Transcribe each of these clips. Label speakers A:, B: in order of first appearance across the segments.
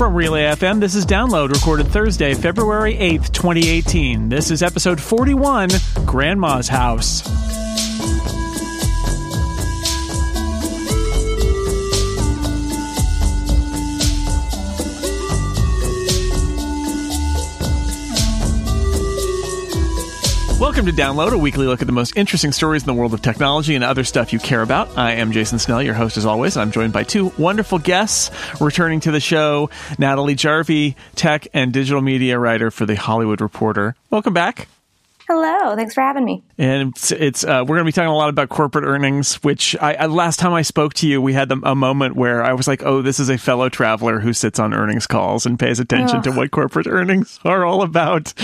A: From Relay FM, this is Download, recorded Thursday, February 8th, 2018. This is episode 41 Grandma's House. Welcome to Download, a weekly look at the most interesting stories in the world of technology and other stuff you care about. I am Jason Snell, your host as always, and I'm joined by two wonderful guests returning to the show Natalie Jarvey, tech and digital media writer for The Hollywood Reporter. Welcome back.
B: Hello, thanks for having me.
A: And it's, it's uh, we're going to be talking a lot about corporate earnings. Which I, I last time I spoke to you, we had the, a moment where I was like, "Oh, this is a fellow traveler who sits on earnings calls and pays attention Ugh. to what corporate earnings are all about."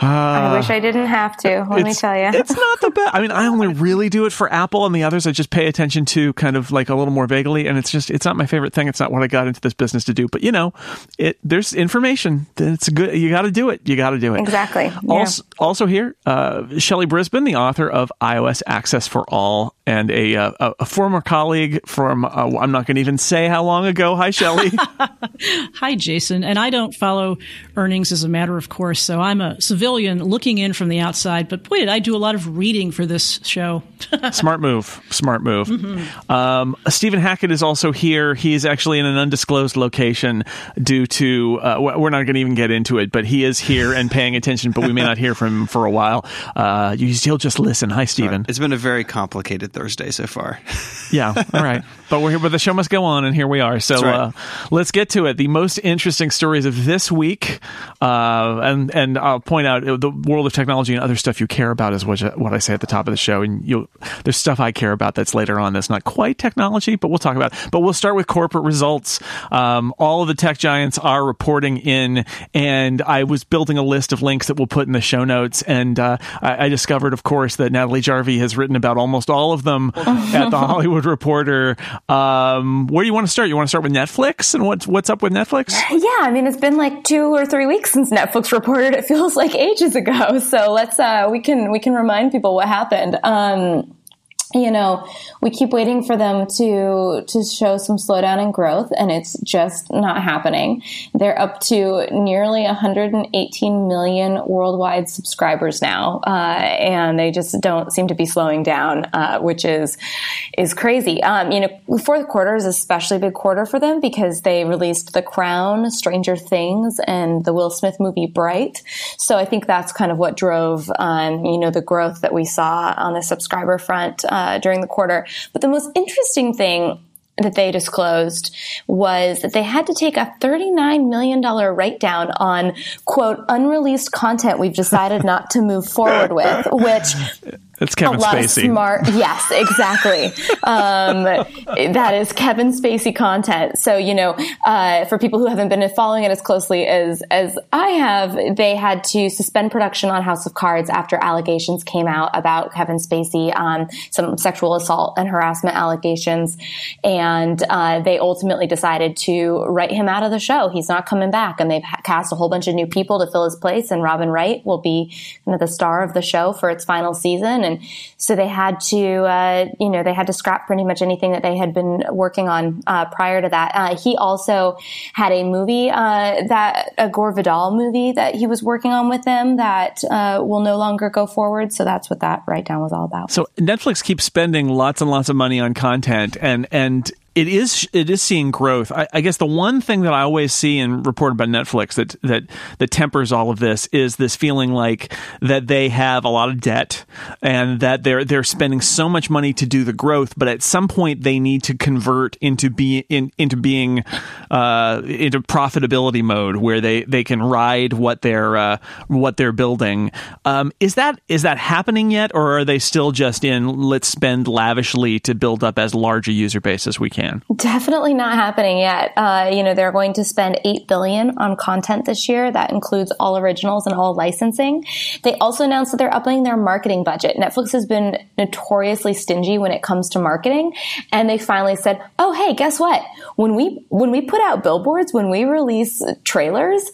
B: Uh, I wish I didn't have to. Let me tell you,
A: it's not the best. I mean, I only really do it for Apple, and the others I just pay attention to kind of like a little more vaguely. And it's just it's not my favorite thing. It's not what I got into this business to do. But you know, it there's information. It's good. You got to do it. You got to do it.
B: Exactly. Yeah.
A: Also, also here, uh, Shelly Brisbane, the author of iOS Access for All, and a uh, a, a former colleague from uh, I'm not going to even say how long ago. Hi, Shelly.
C: Hi, Jason. And I don't follow earnings as a matter of course, so I'm a civilian looking in from the outside. But boy, did I do a lot of reading for this show.
A: Smart move. Smart move. Mm-hmm. Um, Stephen Hackett is also here. He is actually in an undisclosed location due to uh, we're not going to even get into it, but he is here and paying attention. But we may not hear from him for a while. Uh, he'll just listen. Hi, Stephen.
D: Right. It's been a very complicated Thursday so far.
A: yeah, all right. But we're here, but the show must go on, and here we are. So right. uh, let's get to it. The most interesting stories of this week, uh, and and I'll point out uh, the world of technology and other stuff you care about is what, what I say at the top of the show. And you there's stuff I care about that's later on that's not quite technology, but we'll talk about. It. But we'll start with corporate results. Um, all of the tech giants are reporting in, and I was building a list of links that we'll put in the show notes, and uh, I, I discovered, of course, that Natalie Jarvey has written about almost all of them at the Hollywood Reporter. Um, where do you want to start? You want to start with Netflix and what's what's up with Netflix?
B: Yeah, I mean it's been like two or three weeks since Netflix reported. It feels like ages ago. So let's uh, we can we can remind people what happened. Um, you know, we keep waiting for them to to show some slowdown in growth, and it's just not happening. They're up to nearly 118 million worldwide subscribers now, uh, and they just don't seem to be slowing down, uh, which is is crazy. Um, you know, fourth quarter is especially a big quarter for them because they released The Crown, Stranger Things, and the Will Smith movie Bright. So I think that's kind of what drove, um, you know, the growth that we saw on the subscriber front. Uh, uh, during the quarter. But the most interesting thing that they disclosed was that they had to take a $39 million write down on quote unreleased content we've decided not to move forward with, which
A: it's Kevin a lot Spacey.
B: Smart, yes, exactly. um, that is Kevin Spacey content. So you know, uh, for people who haven't been following it as closely as as I have, they had to suspend production on House of Cards after allegations came out about Kevin Spacey, um, some sexual assault and harassment allegations, and uh, they ultimately decided to write him out of the show. He's not coming back, and they've cast a whole bunch of new people to fill his place. And Robin Wright will be kind of the star of the show for its final season and so they had to, uh, you know, they had to scrap pretty much anything that they had been working on uh, prior to that. Uh, he also had a movie uh, that a Gore Vidal movie that he was working on with them that uh, will no longer go forward. So that's what that write down was all about.
A: So Netflix keeps spending lots and lots of money on content, and and it is it is seeing growth. I, I, guess the one thing that I always see and reported by Netflix that that that tempers all of this is this feeling like that they have a lot of debt and that they're they're spending so much money to do the growth, but at some point they need to convert into be in, into being uh, into profitability mode where they they can ride what they're uh, what they're building. Um, is that is that happening yet, or are they still just in let's spend lavishly to build up as large a user base as we can? Can?
B: Definitely not happening yet. Uh, you know, they're going to spend eight billion on content this year. That includes all originals and all licensing. They also announced that they're upping their marketing budget. Netflix has been notoriously stingy when it comes to marketing, and they finally said, "Oh, hey, guess what? When we when we put out billboards, when we release trailers."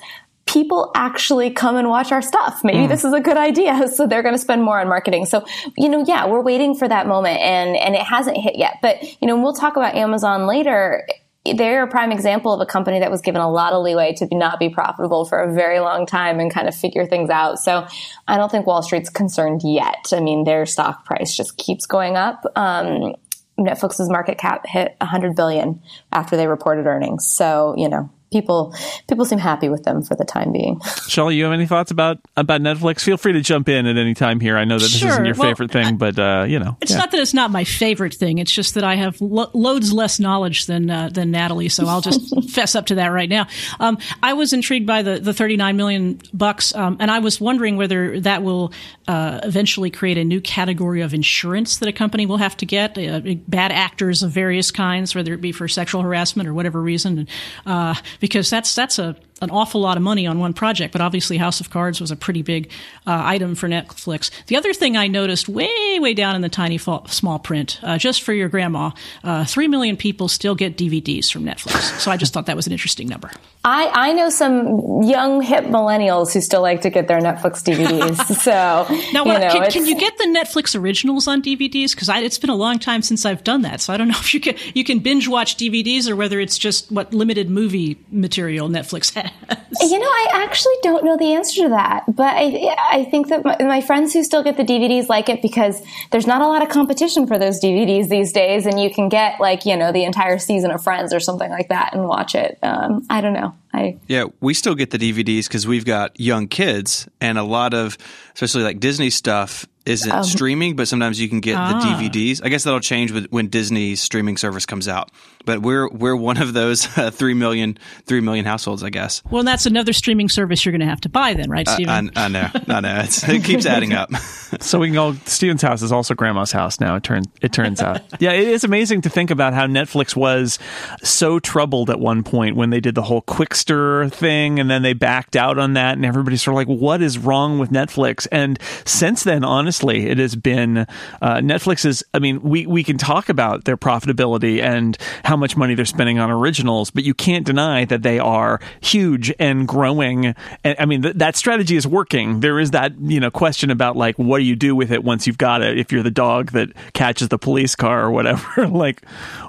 B: People actually come and watch our stuff. Maybe mm. this is a good idea. So they're going to spend more on marketing. So, you know, yeah, we're waiting for that moment and, and it hasn't hit yet. But, you know, we'll talk about Amazon later they're a prime example of a company that was given a lot of leeway to not be profitable for a very long time and kind of figure things out. So I don't think Wall Street's concerned yet. I mean, their stock price just keeps going up. Um, Netflix's market cap hit 100 billion after they reported earnings. So, you know, people people seem happy with them for the time being.
A: Shelly, you have any thoughts about about Netflix? Feel free to jump in at any time here. I know that this
C: sure.
A: isn't your
C: well,
A: favorite thing, but uh, you know,
C: it's yeah. not that it's not my favorite thing. It's just that I have lo- loads less knowledge than uh, than Natalie, so I'll just fess up to that right now. Um, I was intrigued by the the 39 million bucks, um, and I was wondering whether that will uh, eventually create a new category of insurance that a company will have to get. Uh, bad actors of various kinds, whether it be for sexual harassment or whatever reason, uh, because that's that's a an awful lot of money on one project, but obviously House of Cards was a pretty big uh, item for Netflix. The other thing I noticed way, way down in the tiny small print, uh, just for your grandma, uh, three million people still get DVDs from Netflix. So I just thought that was an interesting number.
B: I, I know some young hip millennials who still like to get their Netflix DVDs. so
C: now, what, you know, can, can, you get the Netflix originals on DVDs? Because it's been a long time since I've done that, so I don't know if you can you can binge watch DVDs or whether it's just what limited movie material Netflix has.
B: You know, I actually don't know the answer to that, but I, I think that my, my, friends who still get the DVDs like it because there's not a lot of competition for those DVDs these days, and you can get like you know the entire season of Friends or something like that and watch it. Um, I don't know. I
D: yeah, we still get the DVDs because we've got young kids, and a lot of especially like Disney stuff isn't um, streaming, but sometimes you can get ah. the DVDs. I guess that'll change with, when Disney's streaming service comes out. But we're we're one of those uh, three million three million households, I guess.
C: Well, that's another streaming service you're going to have to buy then, right, Stephen?
D: Uh, I, I, know, I know. It's, it keeps adding up.
A: so we can go. Stephen's house is also Grandma's house now. It turns it turns out. yeah, it is amazing to think about how Netflix was so troubled at one point when they did the whole Qwikster thing, and then they backed out on that, and everybody's sort of like, "What is wrong with Netflix?" And since then, honestly, it has been uh, Netflix is. I mean, we we can talk about their profitability and how much money they're spending on originals, but you can't deny that they are huge and growing. And I mean, th- that strategy is working. There is that you know question about like, what do you do with it once you've got it? If you're the dog that catches the police car or whatever, like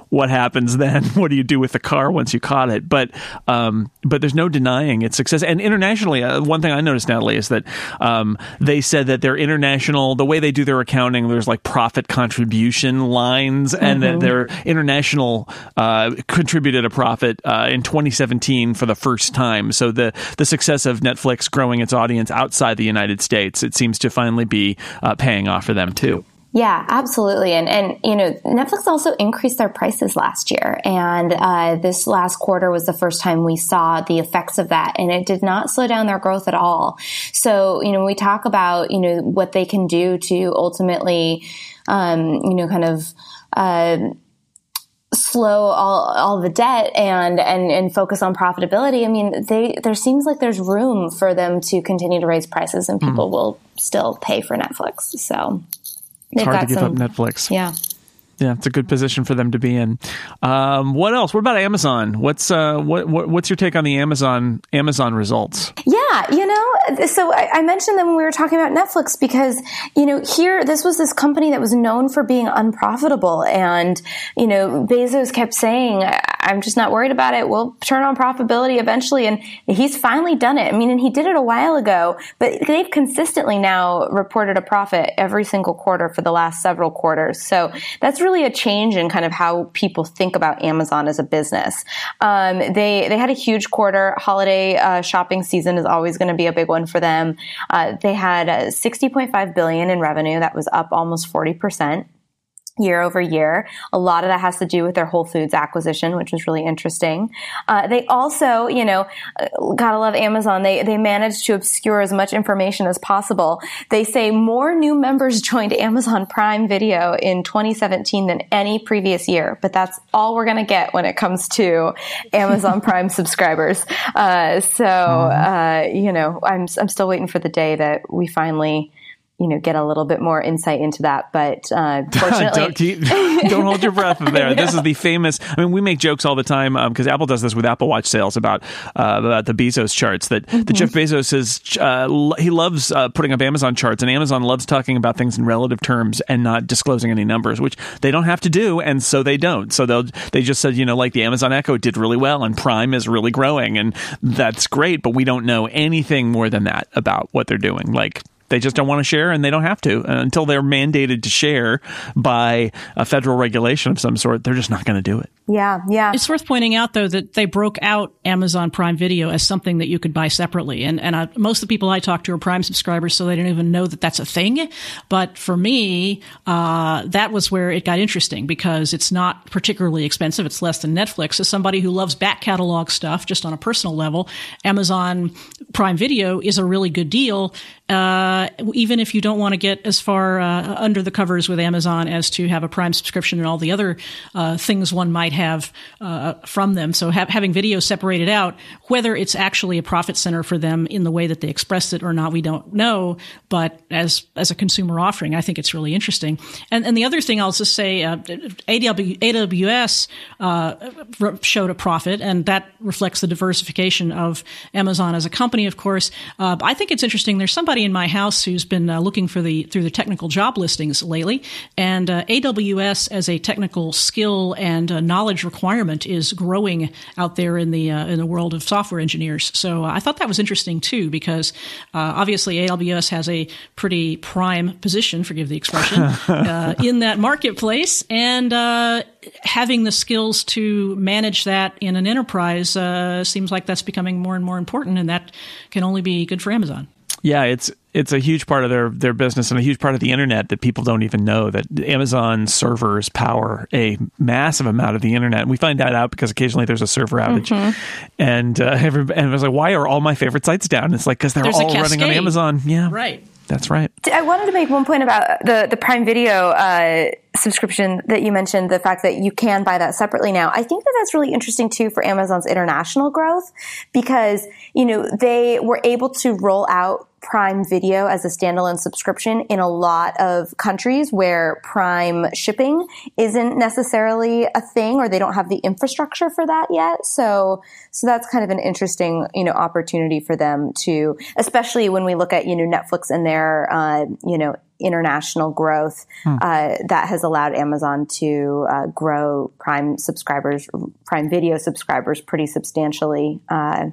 A: what happens then? What do you do with the car once you caught it? But um, but there's no denying its success. And internationally, uh, one thing I noticed, Natalie, is that um, they said that their international, the way they do their accounting, there's like profit contribution lines, mm-hmm. and that mm-hmm. their international uh, contributed a profit uh, in 2017 for the first time. So the the success of Netflix growing its audience outside the United States, it seems to finally be uh, paying off for them too.
B: Yeah, absolutely. And, and, you know, Netflix also increased their prices last year. And, uh, this last quarter was the first time we saw the effects of that. And it did not slow down their growth at all. So, you know, we talk about, you know, what they can do to ultimately, um, you know, kind of, uh, slow all, all the debt and, and, and focus on profitability. I mean, they, there seems like there's room for them to continue to raise prices and people mm. will still pay for Netflix. So
A: it's hard to give some, up Netflix.
B: Yeah.
A: Yeah, it's a good position for them to be in. Um, what else? What about Amazon? What's uh, what, what, what's your take on the Amazon Amazon results?
B: Yeah, you know, so I, I, mentioned them when we were talking about Netflix because you know here this was this company that was known for being unprofitable, and you know Bezos kept saying, "I'm just not worried about it. We'll turn on profitability eventually," and he's finally done it. I mean, and he did it a while ago, but they've consistently now reported a profit every single quarter for the last several quarters. So that's really a change in kind of how people think about Amazon as a business. Um, they they had a huge quarter. Holiday uh, shopping season is always going to be a big one for them. Uh, they had uh, 60.5 billion in revenue. That was up almost 40 percent year over year. A lot of that has to do with their Whole Foods acquisition, which was really interesting. Uh, they also, you know, uh, gotta love Amazon. They they managed to obscure as much information as possible. They say more new members joined Amazon Prime Video in 2017 than any previous year, but that's all we're gonna get when it comes to Amazon Prime subscribers. Uh, so, mm-hmm. uh, you know, I'm I'm still waiting for the day that we finally you know get a little bit more insight into that. But uh, fortunately,
A: don't, keep, don't, hold your breath there. This is the famous. I mean, we make jokes all the time because um, Apple does this with Apple Watch sales about uh, about the Bezos charts. That, mm-hmm. Jeff Bezos is uh, he loves uh, putting up Amazon charts, and Amazon loves talking about things in relative terms and not disclosing any numbers, which they don't have to do, and so they don't. So they'll they just said you know like the Amazon Echo did really well, and Prime is really growing, and that's great, but we don't know anything more than that about what they're doing. Like they just don't want to share and they don't have to uh, until they're mandated to share by a federal regulation of some sort they're just not going to do it
B: yeah, yeah.
C: It's worth pointing out though that they broke out Amazon Prime Video as something that you could buy separately, and and I, most of the people I talk to are Prime subscribers, so they don't even know that that's a thing. But for me, uh, that was where it got interesting because it's not particularly expensive. It's less than Netflix. As somebody who loves back catalog stuff, just on a personal level, Amazon Prime Video is a really good deal. Uh, even if you don't want to get as far uh, under the covers with Amazon as to have a Prime subscription and all the other uh, things one might have uh, from them. So ha- having video separated out, whether it's actually a profit center for them in the way that they expressed it or not, we don't know. But as as a consumer offering, I think it's really interesting. And and the other thing I'll just say, uh, AWS uh, showed a profit, and that reflects the diversification of Amazon as a company. Of course, uh, I think it's interesting. There's somebody in my house who's been uh, looking for the through the technical job listings lately, and uh, AWS as a technical skill and knowledge requirement is growing out there in the uh, in the world of software engineers. So I thought that was interesting too, because uh, obviously AWS has a pretty prime position, forgive the expression, uh, in that marketplace, and uh, having the skills to manage that in an enterprise uh, seems like that's becoming more and more important, and that can only be good for Amazon.
A: Yeah, it's it's a huge part of their their business and a huge part of the internet that people don't even know that Amazon servers power a massive amount of the internet. And we find that out because occasionally there's a server outage, mm-hmm. and uh, and I was like, why are all my favorite sites down? And it's like because they're
C: there's
A: all running on Amazon. Yeah,
C: right.
A: That's right.
B: I wanted to make one point about the the Prime Video uh, subscription that you mentioned. The fact that you can buy that separately now. I think that that's really interesting too for Amazon's international growth because you know they were able to roll out Prime Video as a standalone subscription in a lot of countries where Prime shipping isn't necessarily a thing or they don't have the infrastructure for that yet. So, so that's kind of an interesting, you know, opportunity for them to, especially when we look at, you know, Netflix and their, uh, you know, international growth hmm. uh, that has allowed Amazon to uh, grow Prime subscribers, Prime Video subscribers, pretty substantially. Uh,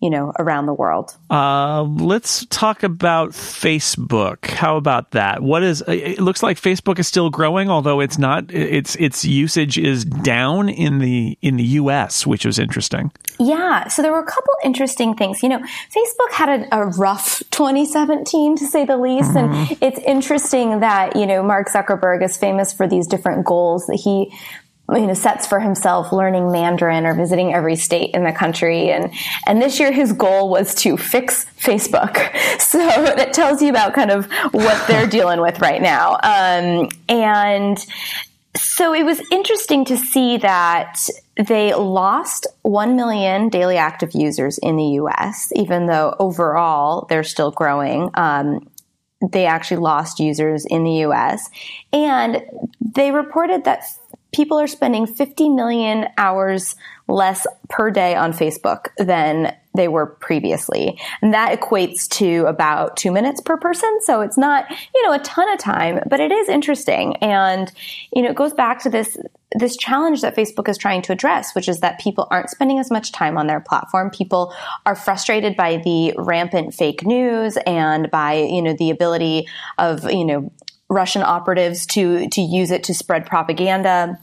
B: you know, around the world.
A: Uh, let's talk about Facebook. How about that? What is? It looks like Facebook is still growing, although it's not. Its its usage is down in the in the U.S., which was interesting.
B: Yeah, so there were a couple interesting things. You know, Facebook had a, a rough 2017 to say the least, mm-hmm. and it's interesting that you know Mark Zuckerberg is famous for these different goals that he you know sets for himself learning Mandarin or visiting every state in the country. And and this year his goal was to fix Facebook. So that tells you about kind of what they're dealing with right now. Um, and so it was interesting to see that they lost 1 million daily active users in the US even though overall they're still growing. Um, they actually lost users in the US and they reported that people are spending 50 million hours less per day on Facebook than they were previously. And that equates to about two minutes per person. So it's not, you know, a ton of time, but it is interesting. And, you know, it goes back to this, this challenge that Facebook is trying to address, which is that people aren't spending as much time on their platform. People are frustrated by the rampant fake news and by, you know, the ability of, you know, Russian operatives to, to use it to spread propaganda.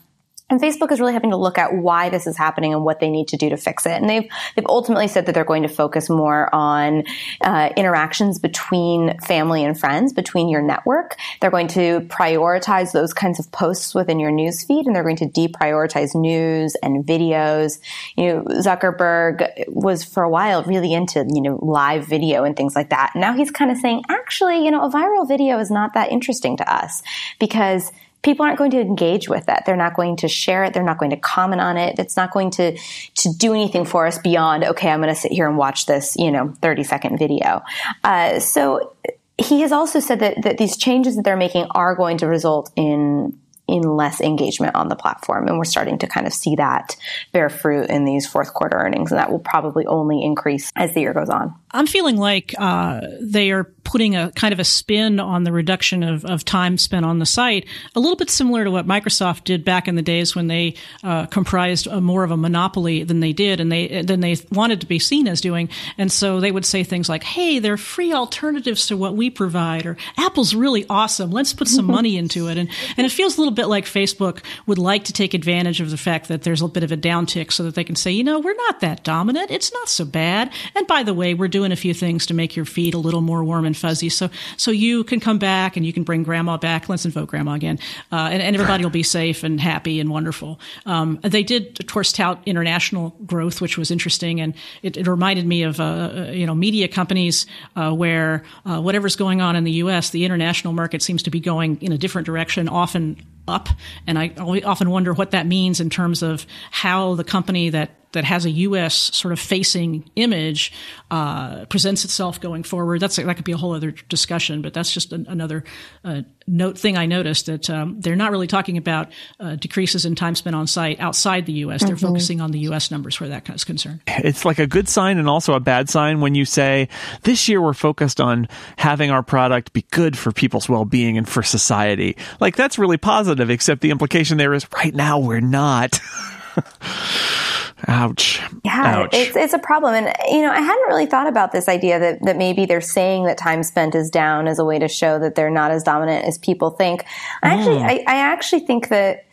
B: And Facebook is really having to look at why this is happening and what they need to do to fix it. And they've they've ultimately said that they're going to focus more on uh, interactions between family and friends, between your network. They're going to prioritize those kinds of posts within your news feed, and they're going to deprioritize news and videos. You know, Zuckerberg was for a while really into you know live video and things like that. now he's kind of saying, actually, you know, a viral video is not that interesting to us because people aren't going to engage with that. They're not going to share it. They're not going to comment on it. It's not going to, to do anything for us beyond, okay, I'm going to sit here and watch this, you know, 30 second video. Uh, so he has also said that, that these changes that they're making are going to result in in less engagement on the platform. And we're starting to kind of see that bear fruit in these fourth quarter earnings. And that will probably only increase as the year goes on.
C: I'm feeling like uh, they are putting a kind of a spin on the reduction of, of time spent on the site, a little bit similar to what Microsoft did back in the days when they uh, comprised a, more of a monopoly than they did, and they than they wanted to be seen as doing. And so they would say things like, "Hey, they're free alternatives to what we provide," or "Apple's really awesome. Let's put some money into it." And and it feels a little bit like Facebook would like to take advantage of the fact that there's a bit of a downtick, so that they can say, "You know, we're not that dominant. It's not so bad." And by the way, we're doing a few things to make your feed a little more warm and fuzzy. So, so you can come back and you can bring grandma back. Let's invoke grandma again. Uh, and, and, everybody will be safe and happy and wonderful. Um, they did, of course, tout international growth, which was interesting. And it, it reminded me of, uh, uh you know, media companies, uh, where, uh, whatever's going on in the U.S., the international market seems to be going in a different direction, often up. And I often wonder what that means in terms of how the company that that has a U.S. sort of facing image uh, presents itself going forward. That's that could be a whole other discussion, but that's just an, another uh, note thing I noticed that um, they're not really talking about uh, decreases in time spent on site outside the U.S. They're mm-hmm. focusing on the U.S. numbers where that is concerned.
A: It's like a good sign and also a bad sign when you say this year we're focused on having our product be good for people's well-being and for society. Like that's really positive, except the implication there is right now we're not. Ouch.
B: Yeah,
A: Ouch.
B: it's it's a problem, and you know I hadn't really thought about this idea that that maybe they're saying that time spent is down as a way to show that they're not as dominant as people think. I actually, mm. I, I actually think that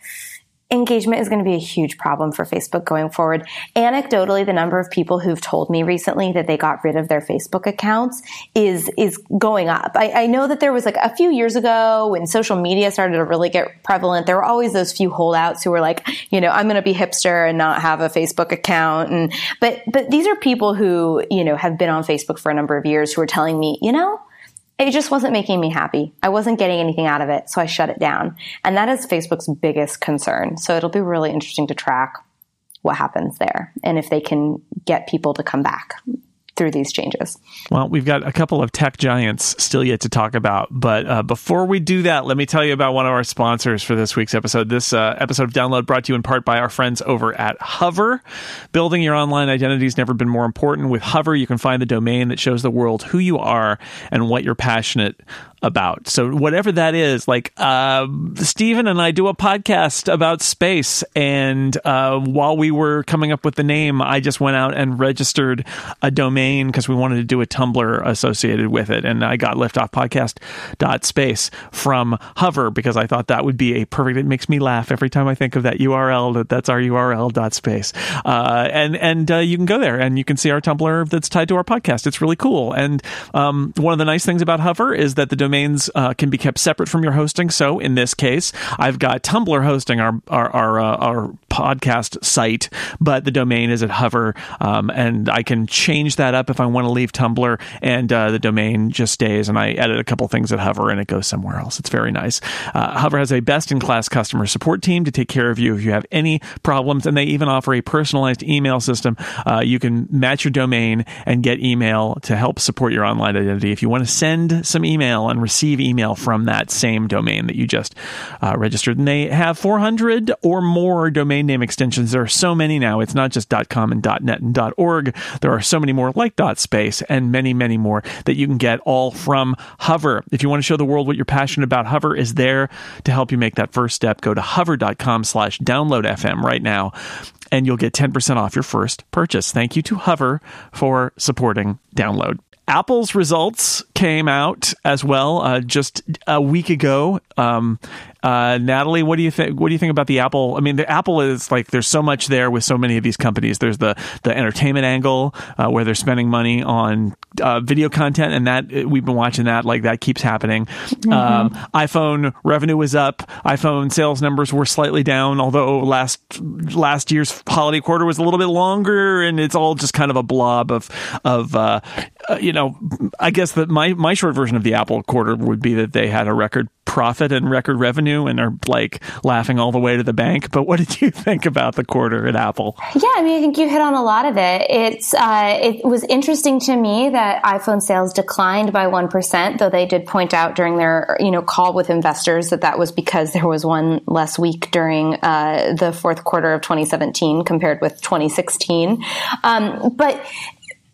B: engagement is going to be a huge problem for Facebook going forward. Anecdotally, the number of people who've told me recently that they got rid of their Facebook accounts is is going up. I, I, know that there was like a few years ago when social media started to really get prevalent. There were always those few holdouts who were like, you know, I'm going to be hipster and not have a Facebook account. And but but these are people who you know have been on Facebook for a number of years who are telling me, you know it just wasn't making me happy. I wasn't getting anything out of it, so I shut it down. And that is Facebook's biggest concern. So it'll be really interesting to track what happens there and if they can get people to come back through these changes.
A: Well, we've got a couple of tech giants still yet to talk about. But uh, before we do that, let me tell you about one of our sponsors for this week's episode. This uh, episode of Download brought to you in part by our friends over at Hover. Building your online identity has never been more important. With Hover, you can find the domain that shows the world who you are and what you're passionate about. So whatever that is, like uh, Stephen and I do a podcast about space, and uh, while we were coming up with the name, I just went out and registered a domain because we wanted to do a Tumblr associated with it, and I got liftoffpodcast.space from Hover because I thought that would be a perfect. It makes me laugh every time I think of that URL. That that's our URL dot space, uh, and and uh, you can go there and you can see our Tumblr that's tied to our podcast. It's really cool, and um, one of the nice things about Hover is that the domain domains uh, can be kept separate from your hosting. So in this case, I've got Tumblr hosting our our our, uh, our podcast site, but the domain is at Hover, um, and I can change that up if I want to leave Tumblr, and uh, the domain just stays. And I edit a couple things at Hover, and it goes somewhere else. It's very nice. Uh, Hover has a best in class customer support team to take care of you if you have any problems, and they even offer a personalized email system. Uh, you can match your domain and get email to help support your online identity. If you want to send some email and receive email from that same domain that you just uh, registered. And they have 400 or more domain name extensions. There are so many now. It's not just .com and .net and .org. There are so many more like .space and many, many more that you can get all from Hover. If you want to show the world what you're passionate about, Hover is there to help you make that first step. Go to hover.com slash download FM right now and you'll get 10% off your first purchase. Thank you to Hover for supporting Download. Apple's results came out as well uh, just a week ago, um, uh, Natalie, what do you think? What do you think about the Apple? I mean, the Apple is like there's so much there with so many of these companies. There's the the entertainment angle uh, where they're spending money on uh, video content, and that we've been watching that like that keeps happening. Mm-hmm. Um, iPhone revenue was up. iPhone sales numbers were slightly down, although last last year's holiday quarter was a little bit longer, and it's all just kind of a blob of of uh, you know, I guess that my my short version of the Apple quarter would be that they had a record profit and record revenue and are like laughing all the way to the bank. But what did you think about the quarter at Apple?
B: Yeah, I mean, I think you hit on a lot of it. It's uh, it was interesting to me that iPhone sales declined by one percent, though they did point out during their you know call with investors that that was because there was one less week during uh, the fourth quarter of 2017 compared with 2016. Um, but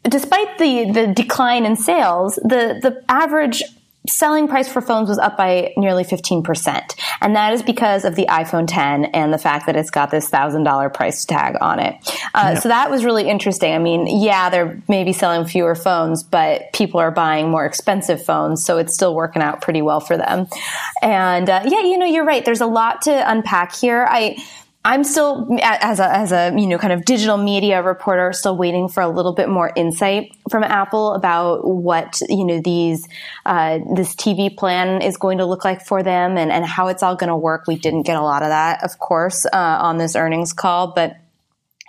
B: despite the the decline in sales, the the average selling price for phones was up by nearly 15%. And that is because of the iPhone 10 and the fact that it's got this $1,000 price tag on it. Uh, yeah. So that was really interesting. I mean, yeah, they're maybe selling fewer phones, but people are buying more expensive phones. So it's still working out pretty well for them. And uh, yeah, you know, you're right. There's a lot to unpack here. I, I'm still, as a, as a, you know, kind of digital media reporter, still waiting for a little bit more insight from Apple about what, you know, these, uh, this TV plan is going to look like for them and, and how it's all going to work. We didn't get a lot of that, of course, uh, on this earnings call, but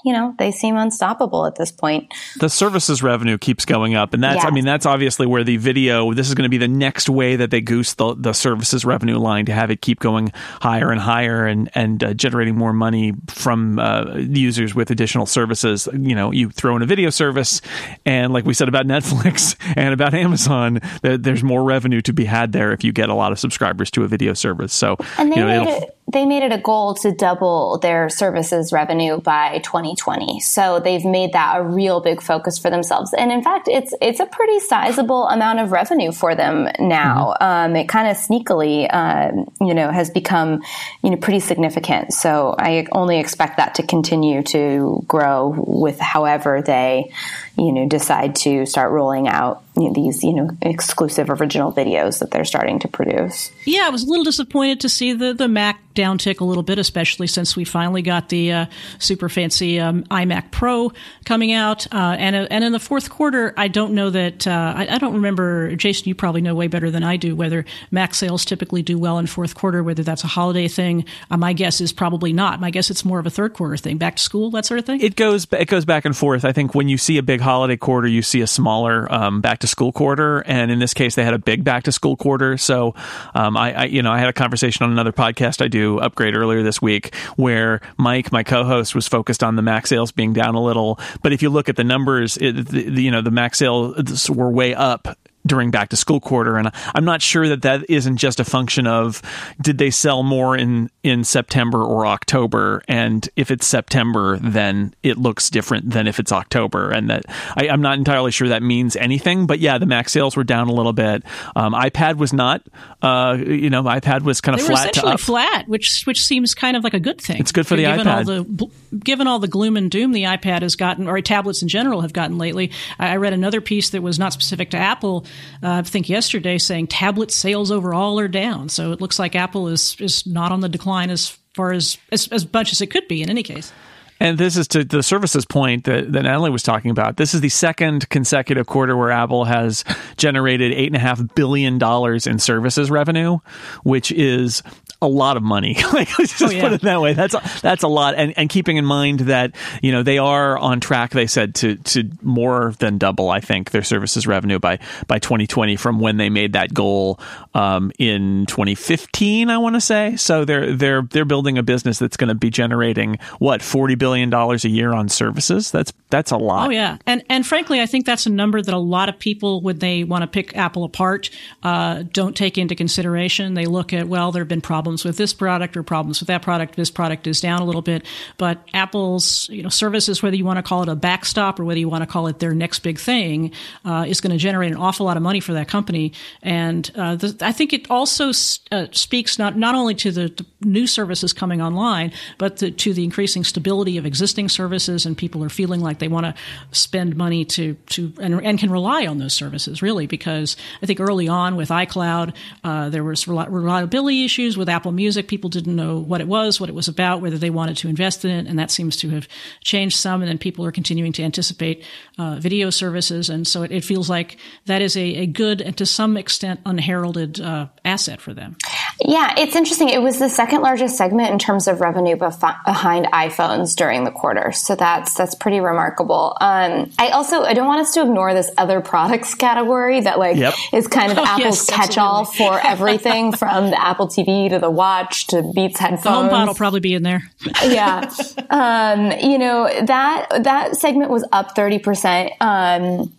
B: you know, they seem unstoppable at this point.
A: The services revenue keeps going up. And that's, yes. I mean, that's obviously where the video, this is going to be the next way that they goose the, the services revenue line to have it keep going higher and higher and, and uh, generating more money from uh, users with additional services. You know, you throw in a video service, and like we said about Netflix and about Amazon, there's more revenue to be had there if you get a lot of subscribers to a video service. So,
B: and they,
A: you
B: know, made, it, they made it a goal to double their services revenue by 2020. So they've made that a real big focus for themselves. And in fact, it's it's a pretty sizable amount of revenue for them now. Mm-hmm. Um, it kind of sneakily, uh, you know, has become you know pretty significant. So I only expect that to continue to grow with however they you know decide to start rolling out you know, these you know exclusive original videos that they're starting to produce.
C: Yeah, I was a little disappointed to see the the Mac downtick a little bit, especially since we finally got the uh, super fancy um, iMac Pro coming out, uh, and uh, and in the fourth quarter, I don't know that uh, I, I, don't remember. Jason, you probably know way better than I do whether Mac sales typically do well in fourth quarter, whether that's a holiday thing. Uh, my guess is probably not. My guess it's more of a third quarter thing, back to school, that sort of thing.
A: It goes it goes back and forth. I think when you see a big holiday quarter, you see a smaller um, back to school quarter, and in this case, they had a big back to school quarter. So, um, I, I, you know I had a conversation on another podcast I do, Upgrade, earlier this week, where Mike, my co-host, was focused on the Mac sales being down a little. But if you look at the numbers, it, the, you know the Mac sales were way up during back to school quarter and I'm not sure that that isn't just a function of did they sell more in in September or October? And if it's September then it looks different than if it's October and that I, am not entirely sure that means anything but yeah the Mac sales were down a little bit. Um, iPad was not uh, you know iPad was kind of
C: they
A: flat
C: up. flat which which seems kind of like a good thing.
A: It's good for the
C: given
A: iPad.
C: all the, given all the gloom and doom the iPad has gotten or tablets in general have gotten lately I read another piece that was not specific to Apple uh, I think yesterday saying tablet sales overall are down. So it looks like Apple is is not on the decline as far as as, as much as it could be in any case.
A: And this is to the services point that, that Natalie was talking about. This is the second consecutive quarter where Apple has generated eight and a half billion dollars in services revenue, which is a lot of money. like, let's just oh, yeah. put it that way. That's a, that's a lot. And and keeping in mind that you know they are on track. They said to to more than double. I think their services revenue by by 2020 from when they made that goal um, in 2015. I want to say. So they're they're they're building a business that's going to be generating what 40 billion dollars a year on services. That's that's a lot.
C: Oh yeah. And and frankly, I think that's a number that a lot of people when they want to pick Apple apart uh, don't take into consideration. They look at well, there have been problems problems with this product or problems with that product. This product is down a little bit, but Apple's you know services, whether you want to call it a backstop or whether you want to call it their next big thing, uh, is going to generate an awful lot of money for that company. And uh, the, I think it also uh, speaks not not only to the, the, new services coming online, but the, to the increasing stability of existing services, and people are feeling like they want to spend money to to and, and, can rely on those services really because I think early on with iCloud uh, there was reliability issues with Apple Music. People didn't know what it was, what it was about, whether they wanted to invest in it, and that seems to have changed some. And then people are continuing to anticipate uh, video services, and so it, it, feels like that is a, a, good and to some extent unheralded uh, asset for them.
B: Yeah, it's interesting. It was the second largest segment in terms of revenue behind iPhones during the quarter. So that's that's pretty remarkable. Um, I also I don't want us to ignore this other products category that like yep. is kind of oh, Apple's yes, catch-all for everything from the Apple TV to the watch to Beats headphones. The
C: HomePod will probably be in there.
B: yeah, um, you know that that segment was up thirty percent. Um,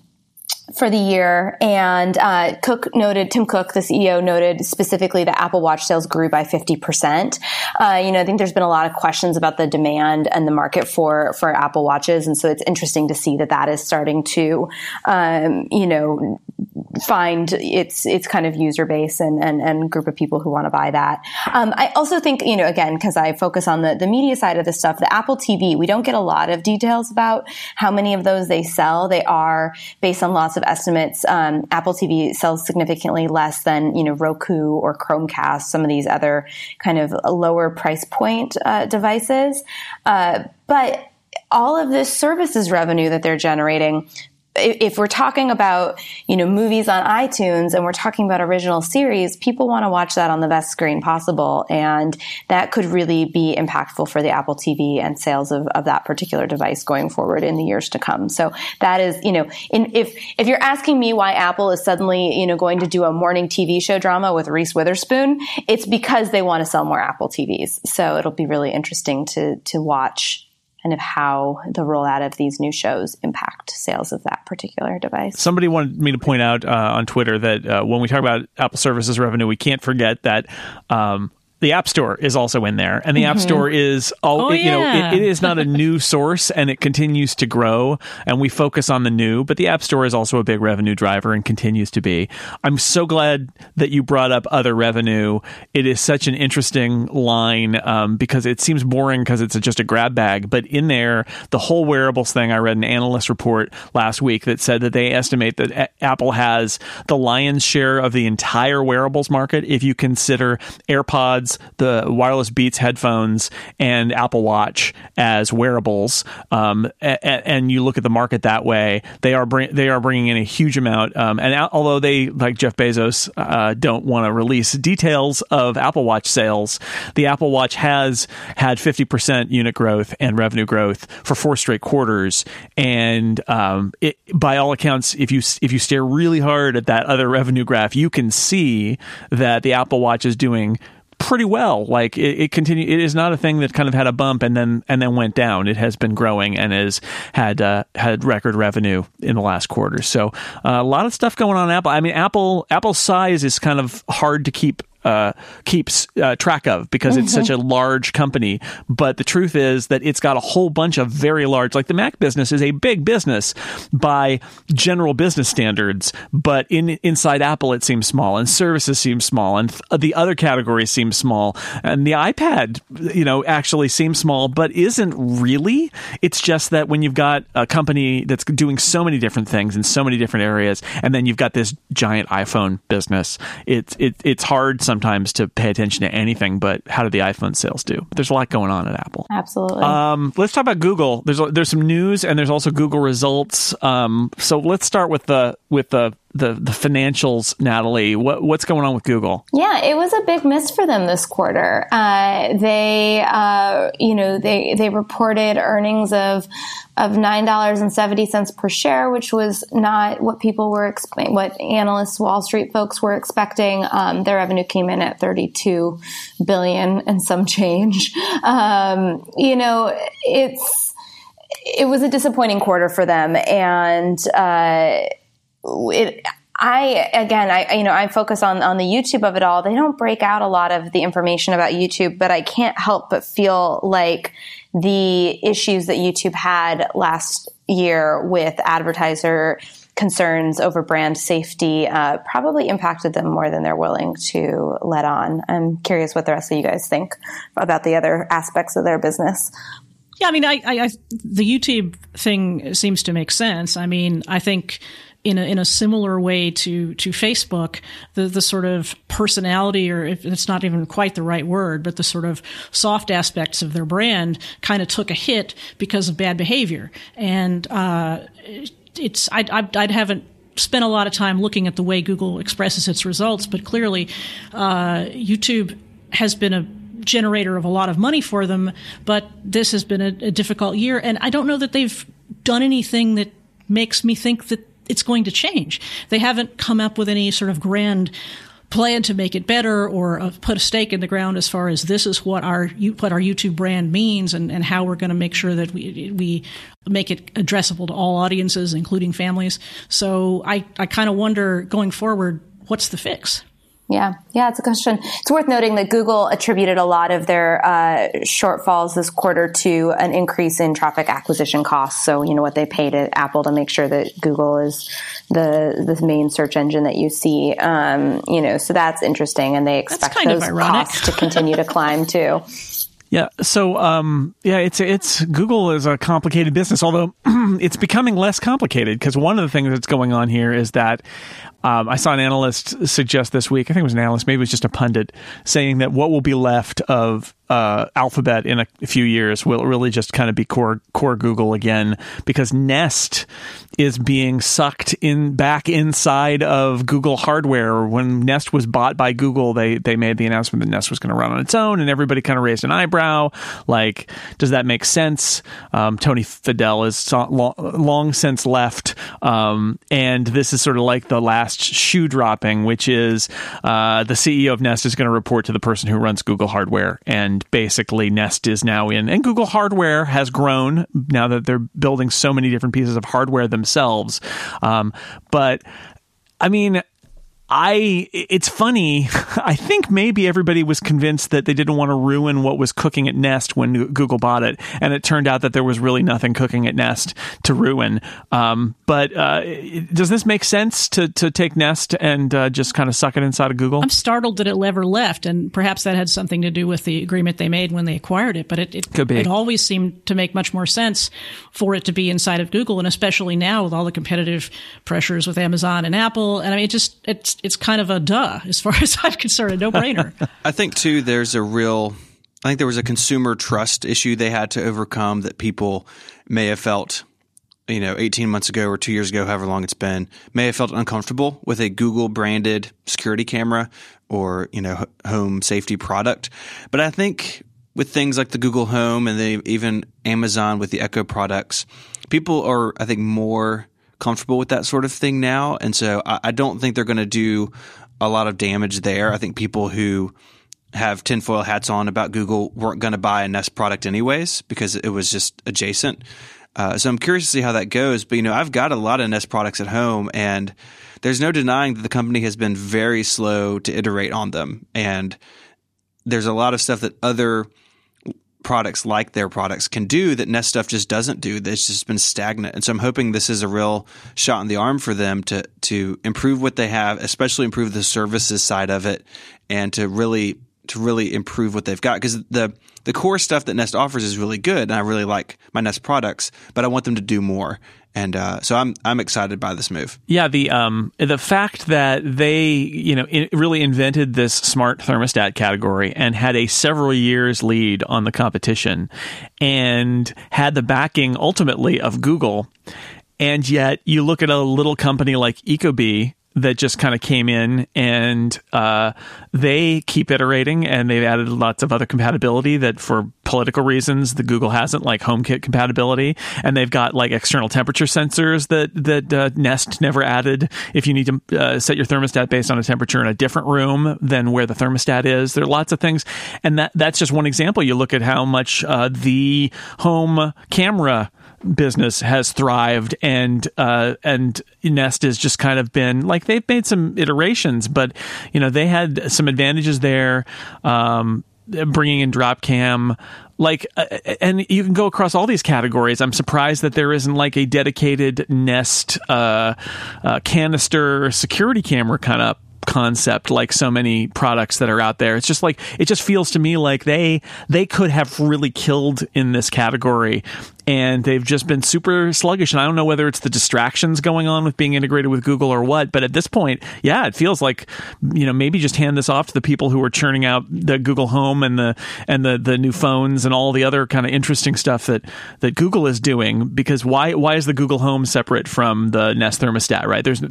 B: for the year. And uh, Cook noted, Tim Cook, the CEO, noted specifically that Apple Watch sales grew by 50%. Uh, you know, I think there's been a lot of questions about the demand and the market for, for Apple Watches. And so it's interesting to see that that is starting to, um, you know, find its its kind of user base and, and, and group of people who want to buy that. Um, I also think, you know, again, because I focus on the, the media side of the stuff, the Apple TV, we don't get a lot of details about how many of those they sell. They are based on lots of estimates. Um, Apple TV sells significantly less than, you know, Roku or Chromecast, some of these other kind of lower price point uh, devices. Uh, but all of this services revenue that they're generating if we're talking about you know movies on iTunes and we're talking about original series, people want to watch that on the best screen possible, and that could really be impactful for the Apple TV and sales of, of that particular device going forward in the years to come. So that is you know in, if if you're asking me why Apple is suddenly you know going to do a morning TV show drama with Reese Witherspoon, it's because they want to sell more Apple TVs. So it'll be really interesting to to watch kind of how the rollout of these new shows impact sales of that particular device.
A: Somebody wanted me to point out uh, on Twitter that uh, when we talk about Apple services revenue, we can't forget that um, the App Store is also in there, and the mm-hmm. App Store is all oh, it, you yeah. know. It, it is not a new source, and it continues to grow. And we focus on the new, but the App Store is also a big revenue driver and continues to be. I'm so glad that you brought up other revenue. It is such an interesting line um, because it seems boring because it's just a grab bag, but in there, the whole wearables thing. I read an analyst report last week that said that they estimate that a- Apple has the lion's share of the entire wearables market if you consider AirPods the wireless Beats headphones, and Apple Watch as wearables, um, and, and, you look at the market that way, they are bring, they are bringing in a huge amount. Um, and although they, like Jeff Bezos, uh, don't want to release details of Apple Watch sales, the Apple Watch has had 50% unit growth and revenue growth for four straight quarters. And um, it, by all accounts, if you if you stare really hard at that other revenue graph, you can see that the Apple Watch is doing pretty well. Like it, it continue. It is not a thing that kind of had a bump and then and then went down. It has been growing and has had uh, had record revenue in the last quarter. So uh, a lot of stuff going on. Apple. I mean, Apple Apple's size is kind of hard to keep uh, keeps uh, track of because it's mm-hmm. such a large company. But the truth is that it's got a whole bunch of very large, like the Mac business is a big business by general business standards. But in inside Apple, it seems small, and services seem small, and th- the other categories seem small, and the iPad, you know, actually seems small, but isn't really. It's just that when you've got a company that's doing so many different things in so many different areas, and then you've got this giant iPhone business, it's it, it's hard sometimes to pay attention to anything but how do the iPhone sales do. But there's a lot going on at Apple.
B: Absolutely.
A: Um, let's talk about Google. There's there's some news and there's also Google results. Um, so let's start with the with the the the financials, Natalie. What what's going on with Google?
B: Yeah, it was a big miss for them this quarter. Uh, they, uh, you know, they they reported earnings of of nine dollars and seventy cents per share, which was not what people were expecting, what analysts, Wall Street folks were expecting. Um, their revenue came in at thirty two billion and some change. Um, you know, it's it was a disappointing quarter for them, and. Uh, it, I again, I you know, I focus on on the YouTube of it all. They don't break out a lot of the information about YouTube, but I can't help but feel like the issues that YouTube had last year with advertiser concerns over brand safety uh, probably impacted them more than they're willing to let on. I'm curious what the rest of you guys think about the other aspects of their business.
C: Yeah, I mean, I, I, I the YouTube thing seems to make sense. I mean, I think in a, in a similar way to, to Facebook, the, the sort of personality, or it's not even quite the right word, but the sort of soft aspects of their brand kind of took a hit because of bad behavior. And, uh, it's, I, I, I haven't spent a lot of time looking at the way Google expresses its results, but clearly, uh, YouTube has been a generator of a lot of money for them. But this has been a, a difficult year, and I don't know that they've done anything that makes me think that it's going to change. They haven't come up with any sort of grand plan to make it better or uh, put a stake in the ground as far as this is what our what our YouTube brand means and, and how we're going to make sure that we we make it addressable to all audiences, including families. So I I kind of wonder going forward, what's the fix?
B: Yeah, yeah, it's a question. It's worth noting that Google attributed a lot of their uh, shortfalls this quarter to an increase in traffic acquisition costs. So, you know, what they pay to Apple to make sure that Google is the the main search engine that you see. Um, you know, so that's interesting, and they expect those costs to continue to climb too.
A: Yeah. So, um, yeah, it's it's Google is a complicated business, although it's becoming less complicated because one of the things that's going on here is that um, I saw an analyst suggest this week. I think it was an analyst, maybe it was just a pundit, saying that what will be left of uh, Alphabet in a few years will really just kind of be core core Google again because Nest is being sucked in back inside of Google hardware. When Nest was bought by Google, they they made the announcement that Nest was going to run on its own, and everybody kind of raised an eyebrow. Like, does that make sense? Um, Tony Fadell is long, long since left, um, and this is sort of like the last shoe dropping, which is uh, the CEO of Nest is going to report to the person who runs Google hardware and basically Nest is now in. And Google hardware has grown now that they're building so many different pieces of hardware themselves. Um, but I mean, I it's funny. I think maybe everybody was convinced that they didn't want to ruin what was cooking at Nest when Google bought it, and it turned out that there was really nothing cooking at Nest to ruin. Um, but uh, does this make sense to to take Nest and uh, just kind of suck it inside of Google?
C: I'm startled that it ever left, and perhaps that had something to do with the agreement they made when they acquired it. But it it,
A: Could be.
C: it always seemed to make much more sense for it to be inside of Google, and especially now with all the competitive pressures with Amazon and Apple. And I mean, it just it's it's kind of a duh as far as I'm concerned, a no brainer.
D: I think too, there's a real, I think there was a consumer trust issue they had to overcome that people may have felt, you know, 18 months ago or two years ago, however long it's been, may have felt uncomfortable with a Google branded security camera or, you know, home safety product. But I think with things like the Google Home and they, even Amazon with the Echo products, people are, I think, more comfortable with that sort of thing now. And so I, I don't think they're going to do a lot of damage there. I think people who have tinfoil hats on about Google weren't going to buy a Nest product anyways because it was just adjacent. Uh, so I'm curious to see how that goes. But you know, I've got a lot of Nest products at home, and there's no denying that the company has been very slow to iterate on them. And there's a lot of stuff that other products like their products can do that Nest stuff just doesn't do. That's just been stagnant. And so I'm hoping this is a real shot in the arm for them to to improve what they have, especially improve the services side of it, and to really to really improve what they've got because the the core stuff that Nest offers is really good, and I really like my Nest products, but I want them to do more. And uh, so I'm I'm excited by this move.
A: Yeah, the um the fact that they you know really invented this smart thermostat category and had a several years lead on the competition, and had the backing ultimately of Google, and yet you look at a little company like Ecobee that just kind of came in and uh, they keep iterating and they've added lots of other compatibility that for political reasons the Google hasn't like HomeKit compatibility. And they've got like external temperature sensors that that uh, Nest never added. If you need to uh, set your thermostat based on a temperature in a different room than where the thermostat is there are lots of things. And that that's just one example. You look at how much uh, the home camera business has thrived and uh, and Nest has just kind of been like they've made some iterations, but you know they had some advantages there. Um, bringing in Dropcam, like, uh, and you can go across all these categories. I'm surprised that there isn't like a dedicated Nest uh, uh, canister security camera kind of concept like so many products that are out there. It's just like it just feels to me like they they could have really killed in this category and they've just been super sluggish. And I don't know whether it's the distractions going on with being integrated with Google or what, but at this point, yeah, it feels like you know maybe just hand this off to the people who are churning out the Google Home and the and the the new phones and all the other kind of interesting stuff that that Google is doing. Because why why is the Google Home separate from the Nest thermostat? Right? There's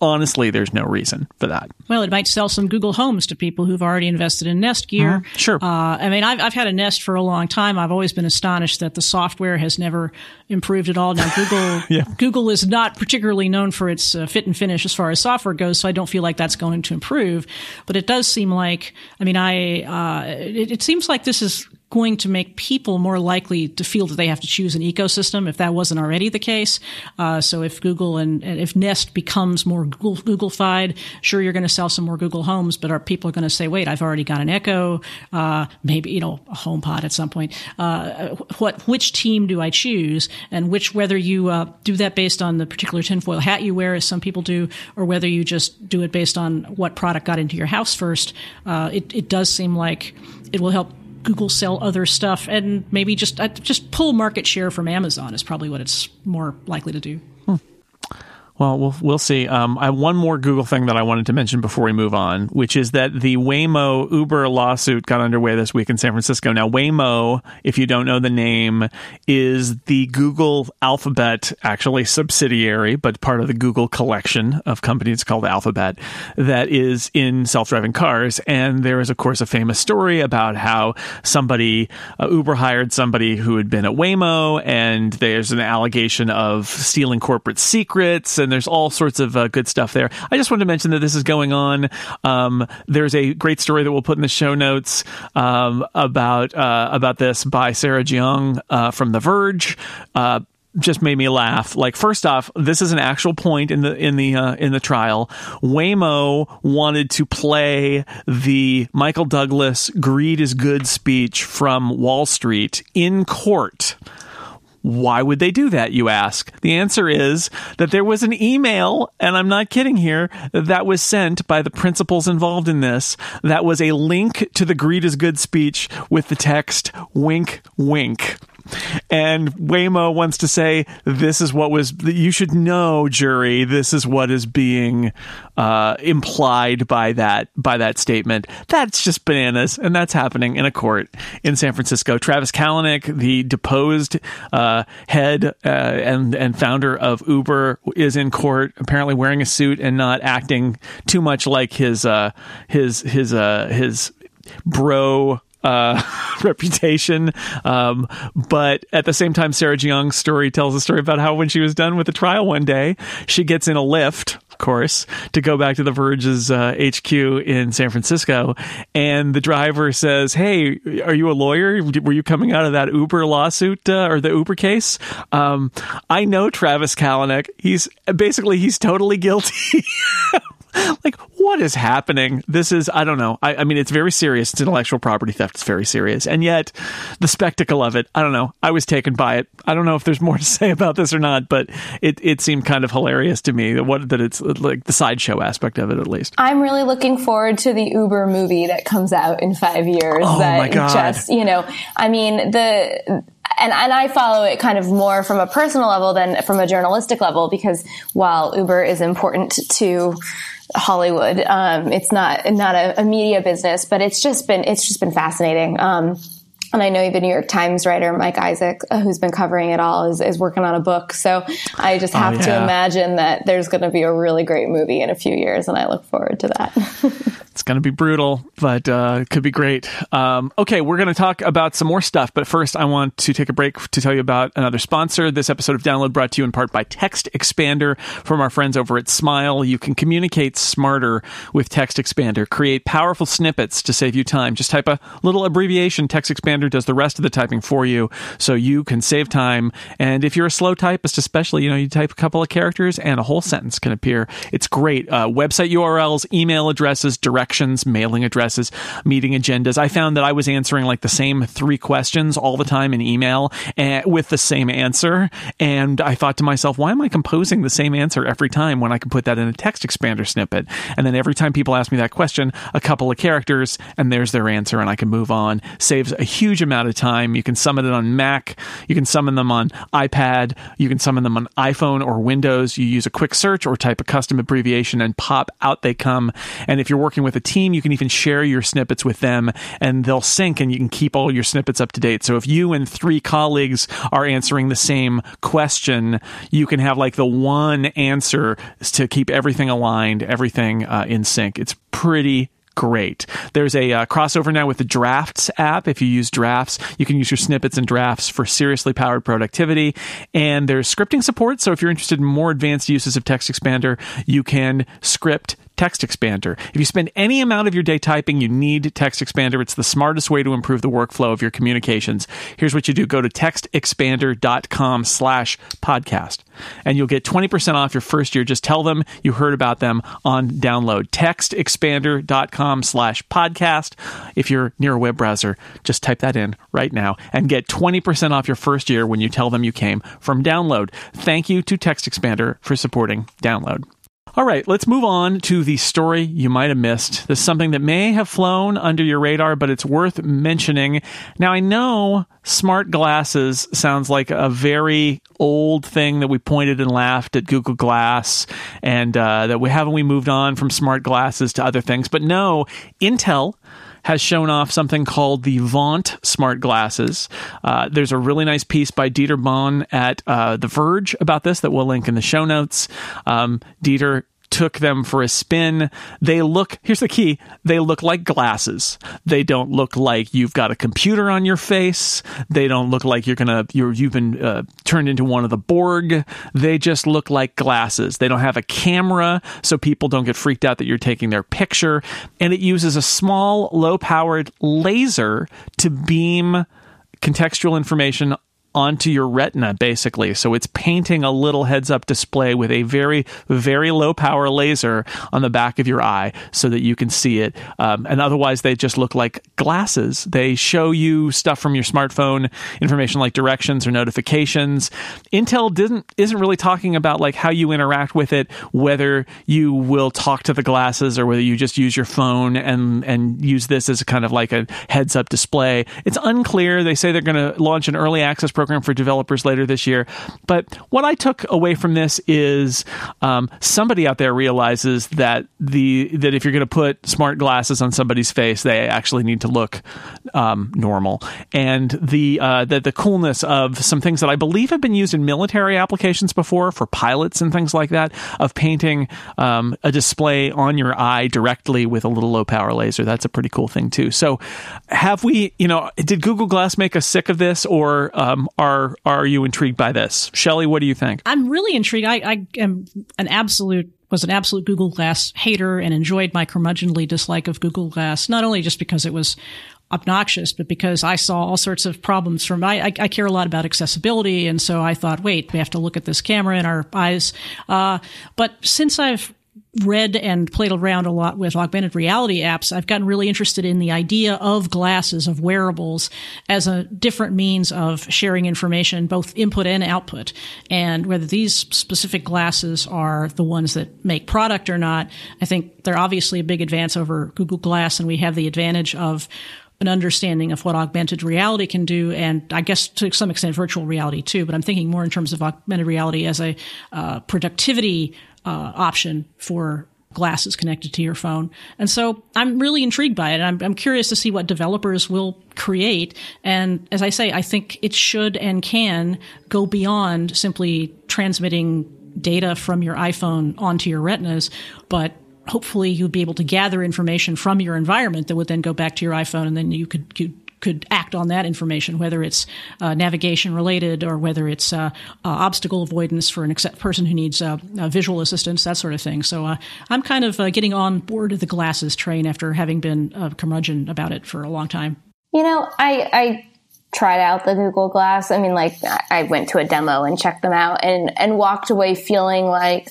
A: honestly there's no reason for that.
C: Well, it might sell some Google Homes to people who've already invested in Nest gear.
A: Mm-hmm. Sure.
C: Uh, I mean, I've I've had a Nest for a long time. I've always been astonished that the software has never improved at all. Now, Google yeah. Google is not particularly known for its uh, fit and finish as far as software goes, so I don't feel like that's going to improve. But it does seem like, I mean, I uh, it, it seems like this is going to make people more likely to feel that they have to choose an ecosystem if that wasn't already the case. Uh, so if Google and, and, if Nest becomes more Google, Googleified, sure you're going to sell some more Google homes, but are people going to say, "Wait, I've already got an Echo, uh, maybe you know a HomePod at some point." Uh, what which team do I choose, and which whether you uh, do that based on the particular tinfoil hat you wear, as some people do, or whether you just do it based on what product got into your house first, uh, it, it does seem like it will help Google sell other stuff and maybe just uh, just pull market share from Amazon is probably what it's more likely to do.
A: Well, we'll we'll see. Um, I have one more Google thing that I wanted to mention before we move on, which is that the Waymo Uber lawsuit got underway this week in San Francisco. Now, Waymo, if you don't know the name, is the Google Alphabet actually subsidiary, but part of the Google collection of companies called Alphabet that is in self-driving cars. And there is, of course, a famous story about how somebody uh, Uber hired somebody who had been at Waymo, and there's an allegation of stealing corporate secrets and there's all sorts of uh, good stuff there. I just wanted to mention that this is going on. Um, there's a great story that we'll put in the show notes um, about uh, about this by Sarah Jeong uh, from The Verge uh, just made me laugh. Like first off, this is an actual point in the in the uh, in the trial. Waymo wanted to play the Michael Douglas "Greed is Good" speech from Wall Street in court. Why would they do that, you ask? The answer is that there was an email, and I'm not kidding here, that was sent by the principals involved in this that was a link to the Greed is Good speech with the text, wink, wink. And Waymo wants to say, this is what was, you should know, jury, this is what is being uh, implied by that, by that statement. That's just bananas. And that's happening in a court in San Francisco. Travis Kalanick, the deposed uh, head uh, and, and founder of Uber, is in court, apparently wearing a suit and not acting too much like his, uh, his, his, uh, his bro uh, reputation. Um, but at the same time, Sarah Jeong's story tells a story about how when she was done with the trial one day, she gets in a Lyft of course, to go back to the Verge's uh, HQ in San Francisco. And the driver says, Hey, are you a lawyer? Were you coming out of that Uber lawsuit uh, or the Uber case? Um, I know Travis Kalanick. He's basically, he's totally guilty. like what is happening? This is i don't know. I, I, mean it's very serious. It's intellectual property theft. It's very serious. And yet the spectacle of it i don't know. I was taken by it. I don't know if there's more to say about this or not but it, it seemed kind of hilarious to me that what that it's like the sideshow aspect of it at least.
B: I'm really looking forward to the uber movie that comes out in five years
A: oh,
B: that
A: my God.
B: just you know i mean the and, and I follow it kind of more from a personal level than from a journalistic level because while Uber is important to Hollywood. Um, it's not not a, a, media business, but it's just been it's just been fascinating. Um, and I know the New York Times writer Mike Isaac, uh, who's been covering it all, is, is working on a book. So I just oh, have oh, yeah. to imagine that there's going to be a really great movie in a few years, and I look forward to that.
A: it's going to be brutal, but uh, could be great. Um, okay, we're going to talk about some more stuff, but first, I want to take a break to tell you about another sponsor. This episode of Download brought to you in part by Text Expander from our friends over at Smile. You can communicate smarter with Text Expander. Create powerful snippets to save you time. Just type a little abbreviation, Text Expander does the rest of the typing for you so you can save time. And if you're a slow typist, especially, you know, you type a couple of characters and a whole sentence can appear. It's great. Uh, website URLs, email addresses, directions, mailing addresses, meeting agendas. I found that I was answering like the same three questions all the time in email and, eh, with the same answer. And I thought to myself, why am I composing the same answer every time when I can put that in a text expander snippet? And then every time people ask me that question, a couple of characters and there's their answer and I can move on. Saves a huge huge amount of time. You can summon it on Mac, you can summon them on iPad, you can summon them on iPhone or Windows. You use a quick search or type a custom abbreviation and pop out they come. And if you're working with a team, you can even share your snippets with them and they'll sync and you can keep all your snippets up to date. So if you and three colleagues are answering the same question, you can have like the one answer to keep everything aligned, everything uh, in sync. It's pretty great. There's a uh, crossover now with the Drafts app. If you use Drafts, you can use your snippets and drafts for seriously powered productivity. And there's scripting support. So if you're interested in more advanced uses of Text Expander, you can script Text Expander. If you spend any amount of your day typing, you need Text Expander. It's the smartest way to improve the workflow of your communications. Here's what you do. Go to textexpander.com slash podcast and you'll get 20% off your first year. Just tell them you heard about them on download. Textexpander.com slash podcast. If you're near a web browser, just type that in right now and get 20% off your first year when you tell them you came from download. Thank you to Text Expander for supporting download. All right, let's move on to the story you might have missed. This is something that may have flown under your radar, but it's worth mentioning. Now, I know smart glasses sounds like a very old thing that we pointed and laughed at Google Glass, and uh, that we haven't we moved on from smart glasses to other things. But no, Intel has shown off something called the Vaunt smart glasses. Uh, there's a really nice piece by Dieter Bohn at uh, The Verge about this that we'll link in the show notes. Um, Dieter took them for a spin. They look, here's the key, they look like glasses. They don't look like you've got a computer on your face. They don't look like you're to you're you've been uh, turned into one of the Borg. They just look like glasses. They don't have a camera so people don't get freaked out that you're taking their picture and it uses a small low-powered laser to beam contextual information onto your retina, basically. So it's painting a little heads up display with a very, very low power laser on the back of your eye so that you can see it. Um, and otherwise, they just look like glasses. They show you stuff from your smartphone, information like directions or notifications. Intel didn't isn't really talking about like how you interact with it, whether you will talk to the glasses or whether you just use your phone and and use this as kind of like a heads up display. It's unclear. They say they're going to launch an early access program program for developers later this year. But what I took away from this is um, somebody out there realizes that the that if you're going to put smart glasses on somebody's face, they actually need to look um, normal. And the uh, the the coolness of some things that I believe have been used in military applications before for pilots and things like that of painting um, a display on your eye directly with a little low power laser. That's a pretty cool thing too. So, have we? You know, did Google Glass make us sick of this, or um, are are you intrigued by this, Shelly? What do you think?
C: I'm really intrigued. I, I am an absolute was an absolute Google Glass hater and enjoyed my curmudgeonly dislike of Google Glass, not only just because it was obnoxious, but because I saw all sorts of problems from, I, I, I, care a lot about accessibility. And so I thought, wait, we have to look at this camera in our eyes. Uh, but since I've read and played around a lot with augmented reality apps, I've gotten really interested in the idea of glasses, of wearables as a different means of sharing information, both input and output. And whether these specific glasses are the ones that make product or not, I think they're obviously a big advance over Google Glass. And we have the advantage of an understanding of what augmented reality can do, and I guess to some extent virtual reality too. But I'm thinking more in terms of augmented reality as a uh, productivity uh, option for glasses connected to your phone. And so I'm really intrigued by it. I'm, I'm curious to see what developers will create. And as I say, I think it should and can go beyond simply transmitting data from your iPhone onto your retinas, but hopefully you'd be able to gather information from your environment that would then go back to your iPhone and then you could, could could act on that information, whether it's uh, navigation related or whether it's uh, uh, obstacle avoidance for an ex- person who needs uh, uh, visual assistance, that sort of thing. So I'm kind of getting on board the glasses train after having been a curmudgeon about it for a long time.
B: You know, I, I tried out the Google Glass. I mean, like I went to a demo and checked them out and, and walked away feeling like,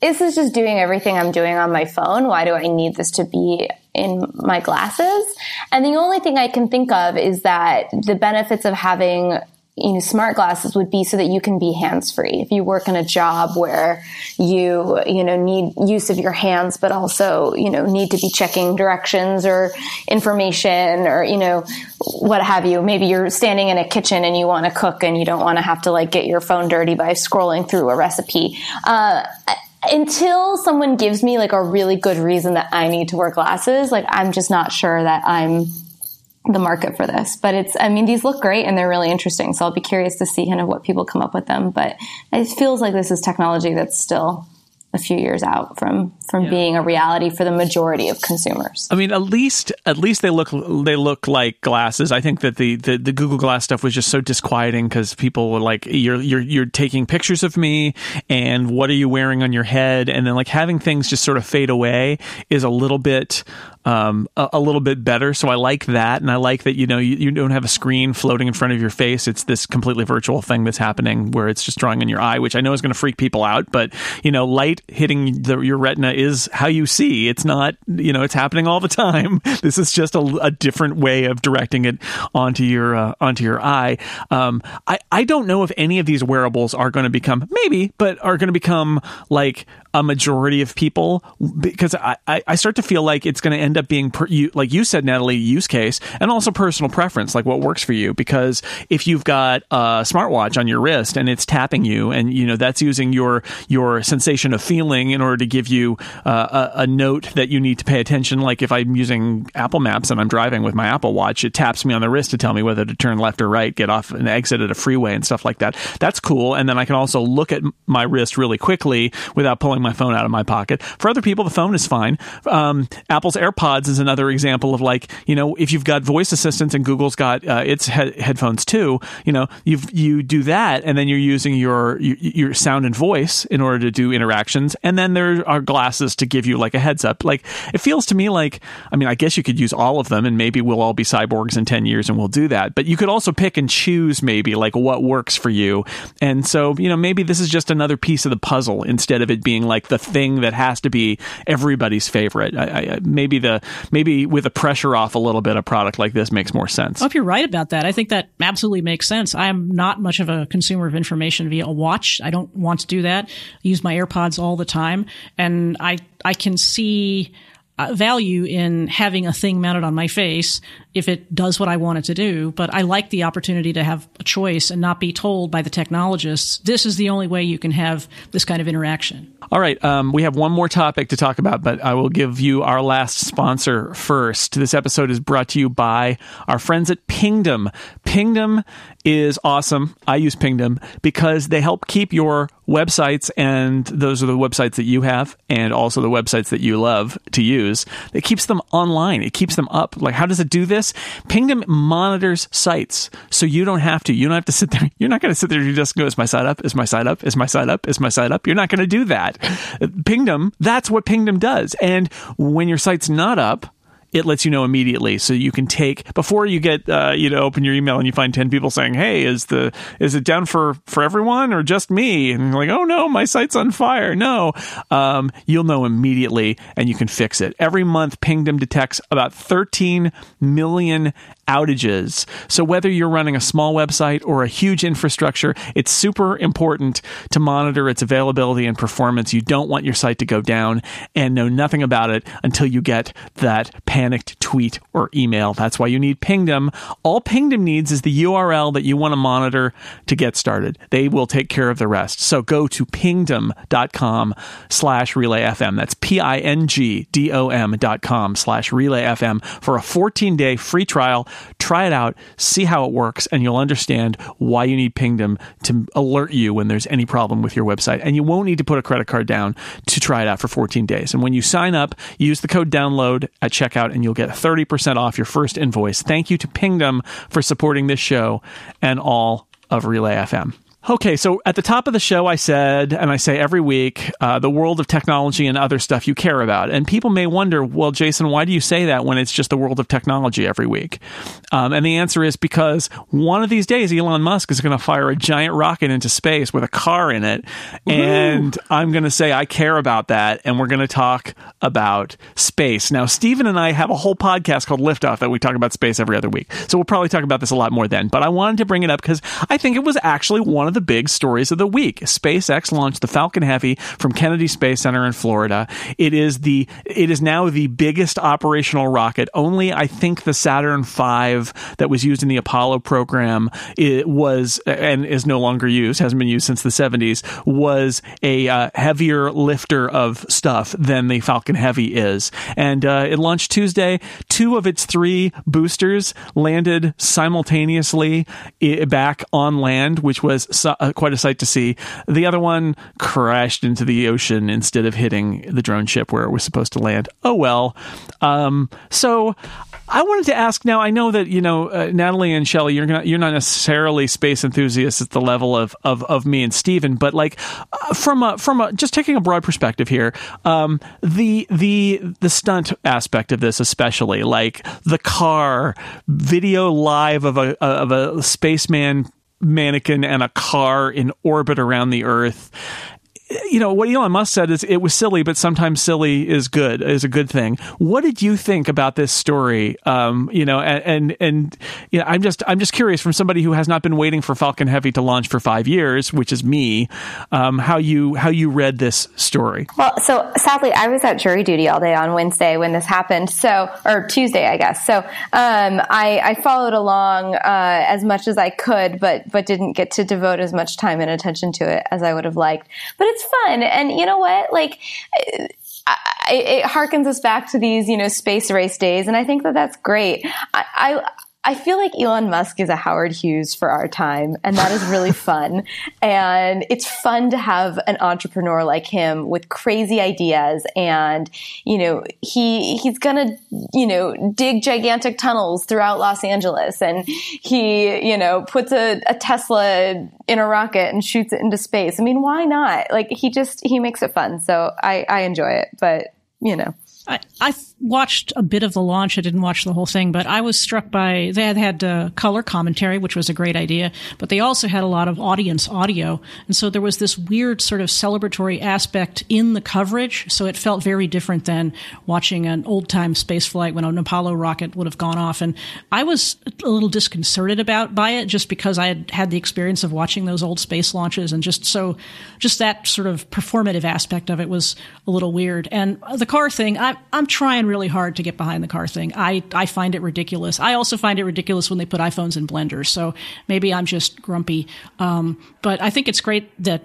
B: this is just doing everything I'm doing on my phone. Why do I need this to be in my glasses? And the only thing I can think of is that the benefits of having you know, smart glasses would be so that you can be hands free. If you work in a job where you, you know, need use of your hands, but also, you know, need to be checking directions or information or, you know, what have you. Maybe you're standing in a kitchen and you want to cook and you don't want to have to like get your phone dirty by scrolling through a recipe. Uh, until someone gives me like a really good reason that I need to wear glasses, like I'm just not sure that I'm the market for this. But it's, I mean, these look great and they're really interesting. So I'll be curious to see kind of what people come up with them. But it feels like this is technology that's still a few years out from from yeah. being a reality for the majority of consumers.
A: I mean, at least at least they look they look like glasses. I think that the the, the Google Glass stuff was just so disquieting because people were like, "You're you're you're taking pictures of me, and what are you wearing on your head?" And then like having things just sort of fade away is a little bit um, a, a, little bit better. So I like that, and I like that you know you, you, don't have a screen floating in front of your face. It's this completely virtual thing that's happening where it's just drawing on your eye, which I know is going to freak people out. But you know, light hitting the, your retina is how you see. It's not you know it's happening all the time. This is just a, a different way of directing it onto your uh, onto your eye. Um, I I don't know if any of these wearables are going to become maybe, but are going to become like a majority of people because I, I start to feel like it's going to end up being per, you, like you said Natalie use case and also personal preference like what works for you. Because if you've got a smartwatch on your wrist and it's tapping you and you know that's using your your sensation of feeling in order to give you uh, a, a, note that you need to pay attention. Like if I'm using Apple Maps and I'm driving with my Apple Watch it taps me on the wrist to tell me whether to turn left or right get off and exit at a freeway and stuff like that. That's cool. And then I can also look at my wrist really quickly without pulling pulling my phone out of my pocket. For other people, the phone is fine. Um, Apple's AirPods is another example of like, you know, if you've got voice assistants and Google's got uh, its he- headphones too, you know, you you do that and then you're using your, your, your sound and voice in order to do interactions. And then there are glasses to give you like a heads up. Like it feels to me like, I mean, I guess you could use all of them and maybe we'll all be cyborgs in 10 years and we'll do that. But you could also pick and choose maybe like what works for you. And so, you know, maybe this is just another piece of the puzzle instead of it being like the thing that has to be everybody's favorite. I, I, maybe the maybe with the pressure off a little bit, a product like this makes more sense.
C: Well, if you're right about that, I think that absolutely makes sense. I'm not much of a consumer of information via a watch. I don't want to do that. I use my AirPods all the time, and I I can see. Uh, value in having a thing mounted on my face if it does what I want it to do. But I like the opportunity to have a choice and not be told by the technologists, this is the only way you can have this kind of interaction.
A: All right. Um, we have one more topic to talk about, but I will give you our last sponsor first. This episode is brought to you by our friends at Pingdom. Pingdom is awesome. I use Pingdom because they help keep your websites, and those are the websites that you have, and also the websites that you love to use. It keeps them online. It keeps them up. Like, how does it do this? Pingdom monitors sites, so you don't have to. You don't have to sit there. You're not going to sit there and just go, "Is my site up? Is my site up? Is my site up? Is my site up?" You're not going to do that. Pingdom, that's what Pingdom does. And when your site's not up, it lets you know immediately. So you can take before you get uh, you know open your email and you find 10 people saying hey is the is it down for for everyone or just me? And like oh no my site's on fire. No. Um, you'll know immediately and you can fix it. Every month pingdom detects about 13 million outages. So whether you're running a small website or a huge infrastructure it's super important to monitor its availability and performance. You don't want your site to go down and know nothing about it until you get that panicked tweet or email. That's why you need Pingdom. All Pingdom needs is the URL that you want to monitor to get started. They will take care of the rest. So go to pingdom.com slash relayfm. That's P-I-N-G-D-O-M dot com slash relayfm for a 14 day free trial. Try it out, see how it works, and you'll understand why you need Pingdom to alert you when there's any problem with your website. And you won't need to put a credit card down to try it out for 14 days. And when you sign up, use the code download at checkout and you'll get 30% off your first invoice. Thank you to Pingdom for supporting this show and all of Relay FM. Okay, so at the top of the show, I said, and I say every week, uh, the world of technology and other stuff you care about. And people may wonder, well, Jason, why do you say that when it's just the world of technology every week? Um, and the answer is because one of these days, Elon Musk is going to fire a giant rocket into space with a car in it. And I'm going to say, I care about that. And we're going to talk about space. Now, Stephen and I have a whole podcast called Liftoff that we talk about space every other week. So we'll probably talk about this a lot more then. But I wanted to bring it up because I think it was actually one of the big stories of the week. SpaceX launched the Falcon Heavy from Kennedy Space Center in Florida. It is the it is now the biggest operational rocket. Only I think the Saturn V that was used in the Apollo program it was and is no longer used, hasn't been used since the 70s, was a uh, heavier lifter of stuff than the Falcon Heavy is. And uh, it launched Tuesday. Two of its three boosters landed simultaneously back on land, which was uh, quite a sight to see. The other one crashed into the ocean instead of hitting the drone ship where it was supposed to land. Oh well. Um, so I wanted to ask now. I know that you know uh, Natalie and Shelly. You're not you're not necessarily space enthusiasts at the level of of, of me and Stephen, but like uh, from a from a just taking a broad perspective here, um, the the the stunt aspect of this, especially like the car video live of a of a spaceman mannequin and a car in orbit around the Earth you know what Elon Musk said is it was silly, but sometimes silly is good is a good thing. What did you think about this story? Um, you know, and and, and you know, I'm just I'm just curious from somebody who has not been waiting for Falcon Heavy to launch for five years, which is me, um, how you how you read this story.
B: Well, so sadly, I was at jury duty all day on Wednesday when this happened. So or Tuesday, I guess. So um, I, I followed along uh, as much as I could, but but didn't get to devote as much time and attention to it as I would have liked. But it's fun. And you know what? Like, it harkens us back to these, you know, space race days. And I think that that's great. I, I I feel like Elon Musk is a Howard Hughes for our time, and that is really fun. And it's fun to have an entrepreneur like him with crazy ideas. And, you know, he, he's gonna, you know, dig gigantic tunnels throughout Los Angeles. And he, you know, puts a, a Tesla in a rocket and shoots it into space. I mean, why not? Like, he just, he makes it fun. So I, I enjoy it, but, you know.
C: I, I watched a bit of the launch. I didn't watch the whole thing, but I was struck by they had had uh, color commentary, which was a great idea. But they also had a lot of audience audio, and so there was this weird sort of celebratory aspect in the coverage. So it felt very different than watching an old time space flight when an Apollo rocket would have gone off. And I was a little disconcerted about by it, just because I had had the experience of watching those old space launches, and just so just that sort of performative aspect of it was a little weird. And the car thing, I, I'm trying really hard to get behind the car thing. I, I find it ridiculous. I also find it ridiculous when they put iPhones in blenders. So maybe I'm just grumpy. Um, but I think it's great that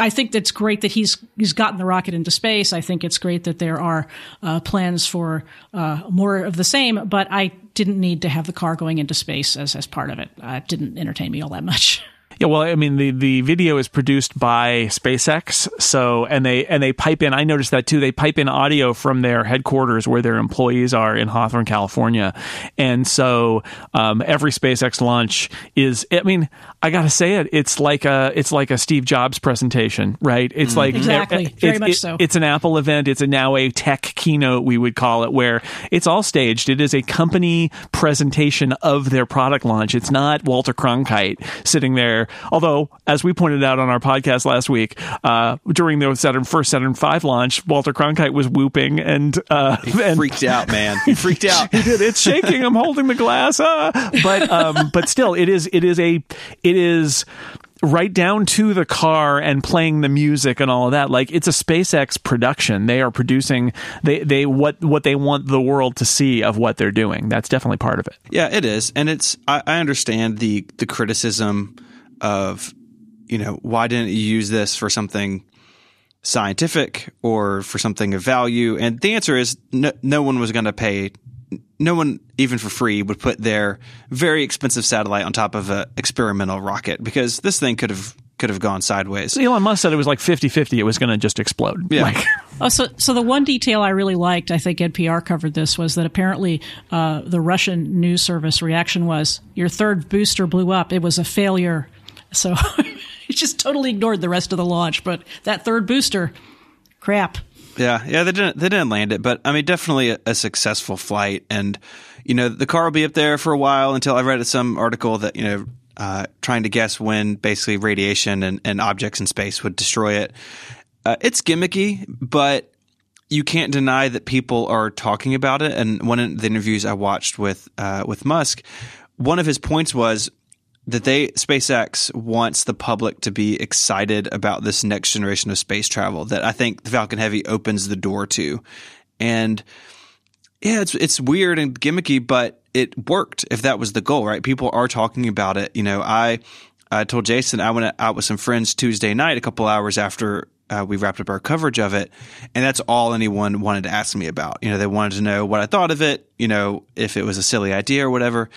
C: I think it's great that he's he's gotten the rocket into space. I think it's great that there are uh, plans for uh, more of the same. But I didn't need to have the car going into space as as part of it. Uh, it didn't entertain me all that much.
A: Yeah, well, I mean, the, the video is produced by SpaceX, so and they and they pipe in. I noticed that too. They pipe in audio from their headquarters where their employees are in Hawthorne, California, and so um, every SpaceX launch is. I mean, I got to say it. It's like a it's like a Steve Jobs presentation, right? It's mm. like
C: exactly it, very
A: it,
C: much so.
A: It's an Apple event. It's a now a tech keynote, we would call it, where it's all staged. It is a company presentation of their product launch. It's not Walter Cronkite sitting there Although, as we pointed out on our podcast last week, uh, during the Saturn first Saturn V launch, Walter Cronkite was whooping and uh,
D: he
A: and,
D: freaked out, man. He freaked out.
A: he did. It's shaking. I'm holding the glass. Uh. But um, but still, it is it is a it is right down to the car and playing the music and all of that like it's a SpaceX production they are producing they they what what they want the world to see of what they're doing that's definitely part of it
D: yeah it is and it's I, I understand the the criticism of, you know, why didn't you use this for something scientific or for something of value? And the answer is no, no one was going to pay. No one, even for free, would put their very expensive satellite on top of an experimental rocket because this thing could have could have gone sideways.
A: So Elon Musk said it was like 50-50. It was going to just explode.
D: Yeah.
A: Like,
C: oh, so, so the one detail I really liked, I think NPR covered this, was that apparently uh, the Russian news service reaction was, your third booster blew up. It was a failure So he just totally ignored the rest of the launch. But that third booster, crap.
D: Yeah, yeah, they didn't they didn't land it, but I mean, definitely a, a, successful flight, and you know the car will be up there for a while until I read some article that you know uh, trying to guess when basically radiation and, and objects in space would destroy it. Uh, it's gimmicky, but you can't deny that people are talking about it. And one of the interviews I watched with uh, with Musk, one of his points was that they SpaceX wants the public to be excited about this next generation of space travel that I think the Falcon Heavy opens the door to. And yeah, it's it's weird and gimmicky, but it worked if that was the goal, right? People are talking about it. You know, I I told Jason I went out with some friends Tuesday night, a couple hours after uh, we wrapped up our coverage of it, and that's all anyone wanted to ask me about. You know, they wanted to know what I thought of it. You know, if it was a silly idea or whatever.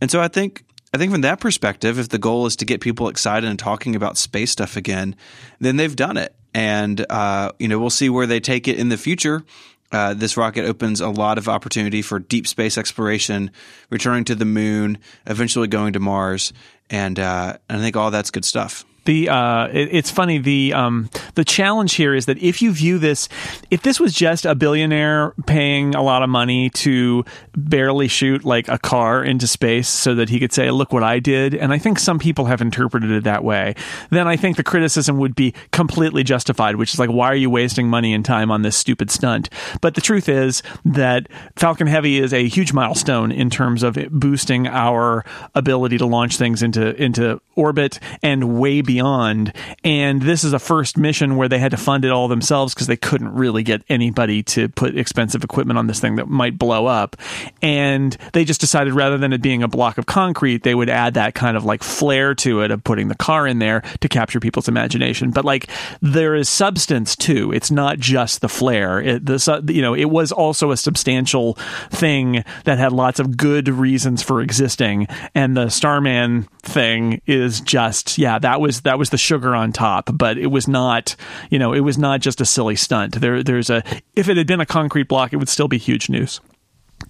D: And so I think I think from that perspective, if the goal is to get people excited and talking about space stuff again, then they've done it. And, uh, you know, we'll see where they take it in the future. Uh, this rocket opens a lot of opportunity for deep space exploration, returning to the moon, eventually going to Mars. And, uh, and I think all that's good stuff.
A: The uh, it, it's funny the um, the challenge here is that if you view this, if this was just a billionaire paying a lot of money to barely shoot like a car into space so that he could say, "Look what I did," and I think some people have interpreted it that way, then I think the criticism would be completely justified. Which is like, why are you wasting money and time on this stupid stunt? But the truth is that Falcon Heavy is a huge milestone in terms of boosting our ability to launch things into into orbit and way beyond beyond. And this is a first mission where they had to fund it all themselves because they couldn't really get anybody to put expensive equipment on this thing that might blow up. And they just decided rather than it being a block of concrete, they would add that kind of like flair to it of putting the car in there to capture people's imagination. But like there is substance too. It's not just the flair. It, the, you know, it was also a substantial thing that had lots of good reasons for existing. And the Starman thing is just, yeah, that was that was the sugar on top, but it was not, you know, it was not just a silly stunt. There, there's a if it had been a concrete block, it would still be huge news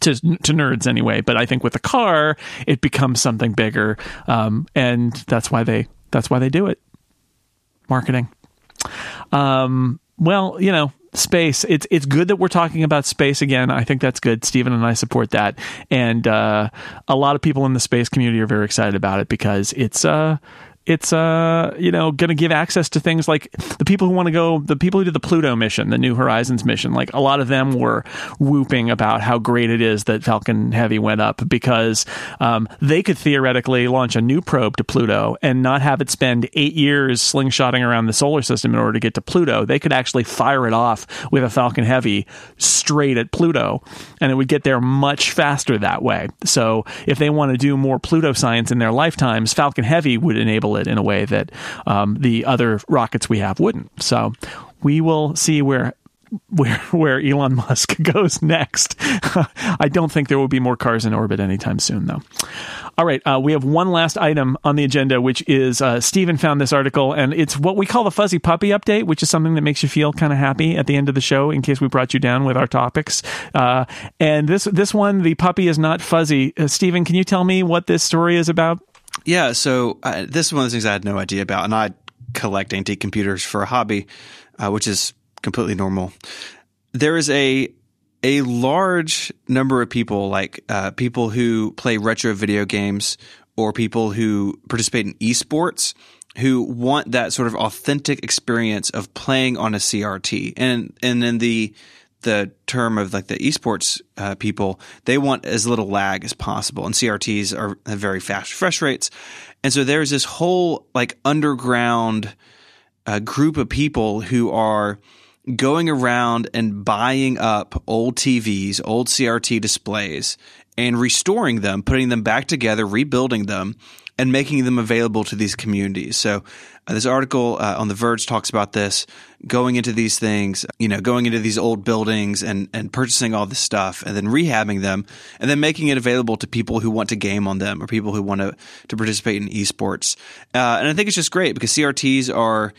A: to to nerds anyway. But I think with a car, it becomes something bigger, um, and that's why they that's why they do it. Marketing. Um, well, you know, space. It's it's good that we're talking about space again. I think that's good. Stephen and I support that, and uh, a lot of people in the space community are very excited about it because it's uh it's uh you know going to give access to things like the people who want to go the people who did the Pluto mission the New Horizons mission like a lot of them were whooping about how great it is that Falcon Heavy went up because um, they could theoretically launch a new probe to Pluto and not have it spend eight years slingshotting around the solar system in order to get to Pluto. They could actually fire it off with a Falcon Heavy straight at Pluto and it would get there much faster that way. So if they want to do more Pluto science in their lifetimes Falcon Heavy would enable it in a way that um, the other rockets we have wouldn't. So we will see where where where Elon Musk goes next. I don't think there will be more cars in orbit anytime soon, though. All right, uh, we have one last item on the agenda, which is uh, Stephen found this article, and it's what we call the fuzzy puppy update, which is something that makes you feel kind of happy at the end of the show, in case we brought you down with our topics. Uh, and this this one, the puppy is not fuzzy. Uh, Stephen, can you tell me what this story is about?
D: Yeah, so uh, this is one of the things I had no idea about, and I collect antique computers for a hobby, uh, which is completely normal. There is a a large number of people, like uh, people who play retro video games or people who participate in esports, who want that sort of authentic experience of playing on a CRT, and and in the the term of like the esports uh, people, they want as little lag as possible, and CRTs are have very fast refresh rates, and so there's this whole like underground uh, group of people who are going around and buying up old TVs, old CRT displays, and restoring them, putting them back together, rebuilding them, and making them available to these communities. So uh, this article uh, on The Verge talks about this going into these things, you know, going into these old buildings and, and purchasing all this stuff and then rehabbing them and then making it available to people who want to game on them or people who want to, to participate in esports. Uh, and I think it's just great because CRTs are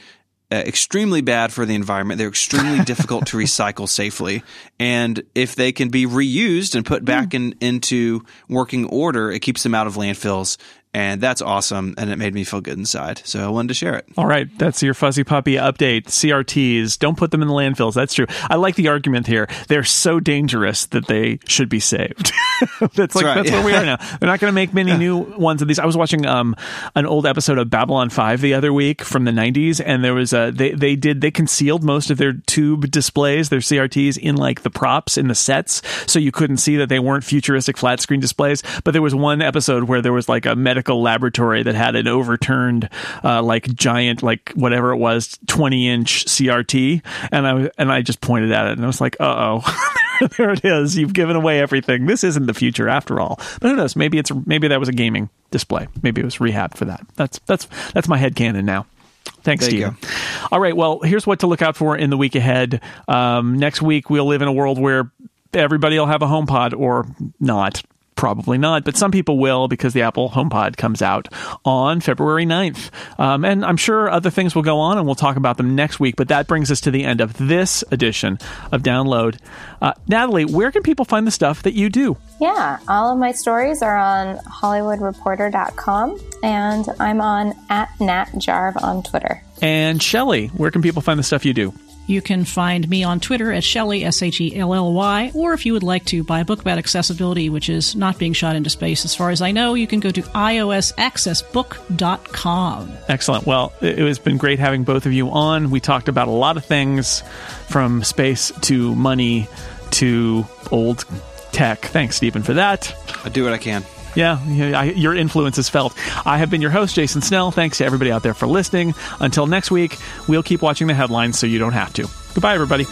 D: uh, extremely bad for the environment. They're extremely difficult to recycle safely. And if they can be reused and put back mm. in, into working order, it keeps them out of landfills and that's awesome. And it made me feel good inside, so I wanted to share it.
A: All right, that's your fuzzy puppy update. CRTs, don't put them in the landfills. That's true. I like the argument here. They're so dangerous that they should be saved. that's, that's like right, that's yeah. where we are now. They're not going to make many yeah. new ones of these. I was watching um, an old episode of Babylon Five the other week from the '90s, and there was a they they did they concealed most of their tube displays, their CRTs, in like the props in the sets, so you couldn't see that they weren't futuristic flat screen displays. But there was one episode where there was like a medical laboratory that had an overturned, uh, like giant, like whatever it was, twenty inch CRT, and I and I just pointed at it and I was like, uh oh. there it is. You've given away everything. This isn't the future after all. But who knows? Maybe it's maybe that was a gaming display. Maybe it was rehab for that. That's that's that's my head canon now. Thanks, Steve. All right. Well, here's what to look out for in the week ahead. Um, next week, we'll live in a world where everybody will have a HomePod or not. Probably not, but some people will because the Apple HomePod comes out on February 9th. Um, and I'm sure other things will go on and we'll talk about them next week. But that brings us to the end of this edition of Download. Uh, Natalie, where can people find the stuff that you do?
B: Yeah, all of my stories are on HollywoodReporter.com and I'm on at NatJarv on Twitter.
A: And Shelly, where can people find the stuff you do?
C: You can find me on Twitter at Shelly, S H E L L Y, or if you would like to buy a book about accessibility, which is not being shot into space as far as I know, you can go to iosaccessbook.com.
A: Excellent. Well, it has been great having both of you on. We talked about a lot of things from space to money to old tech. Thanks, Stephen, for that.
D: I do what I can.
A: Yeah, your influence is felt. I have been your host, Jason Snell. Thanks to everybody out there for listening. Until next week, we'll keep watching the headlines so you don't have to. Goodbye, everybody.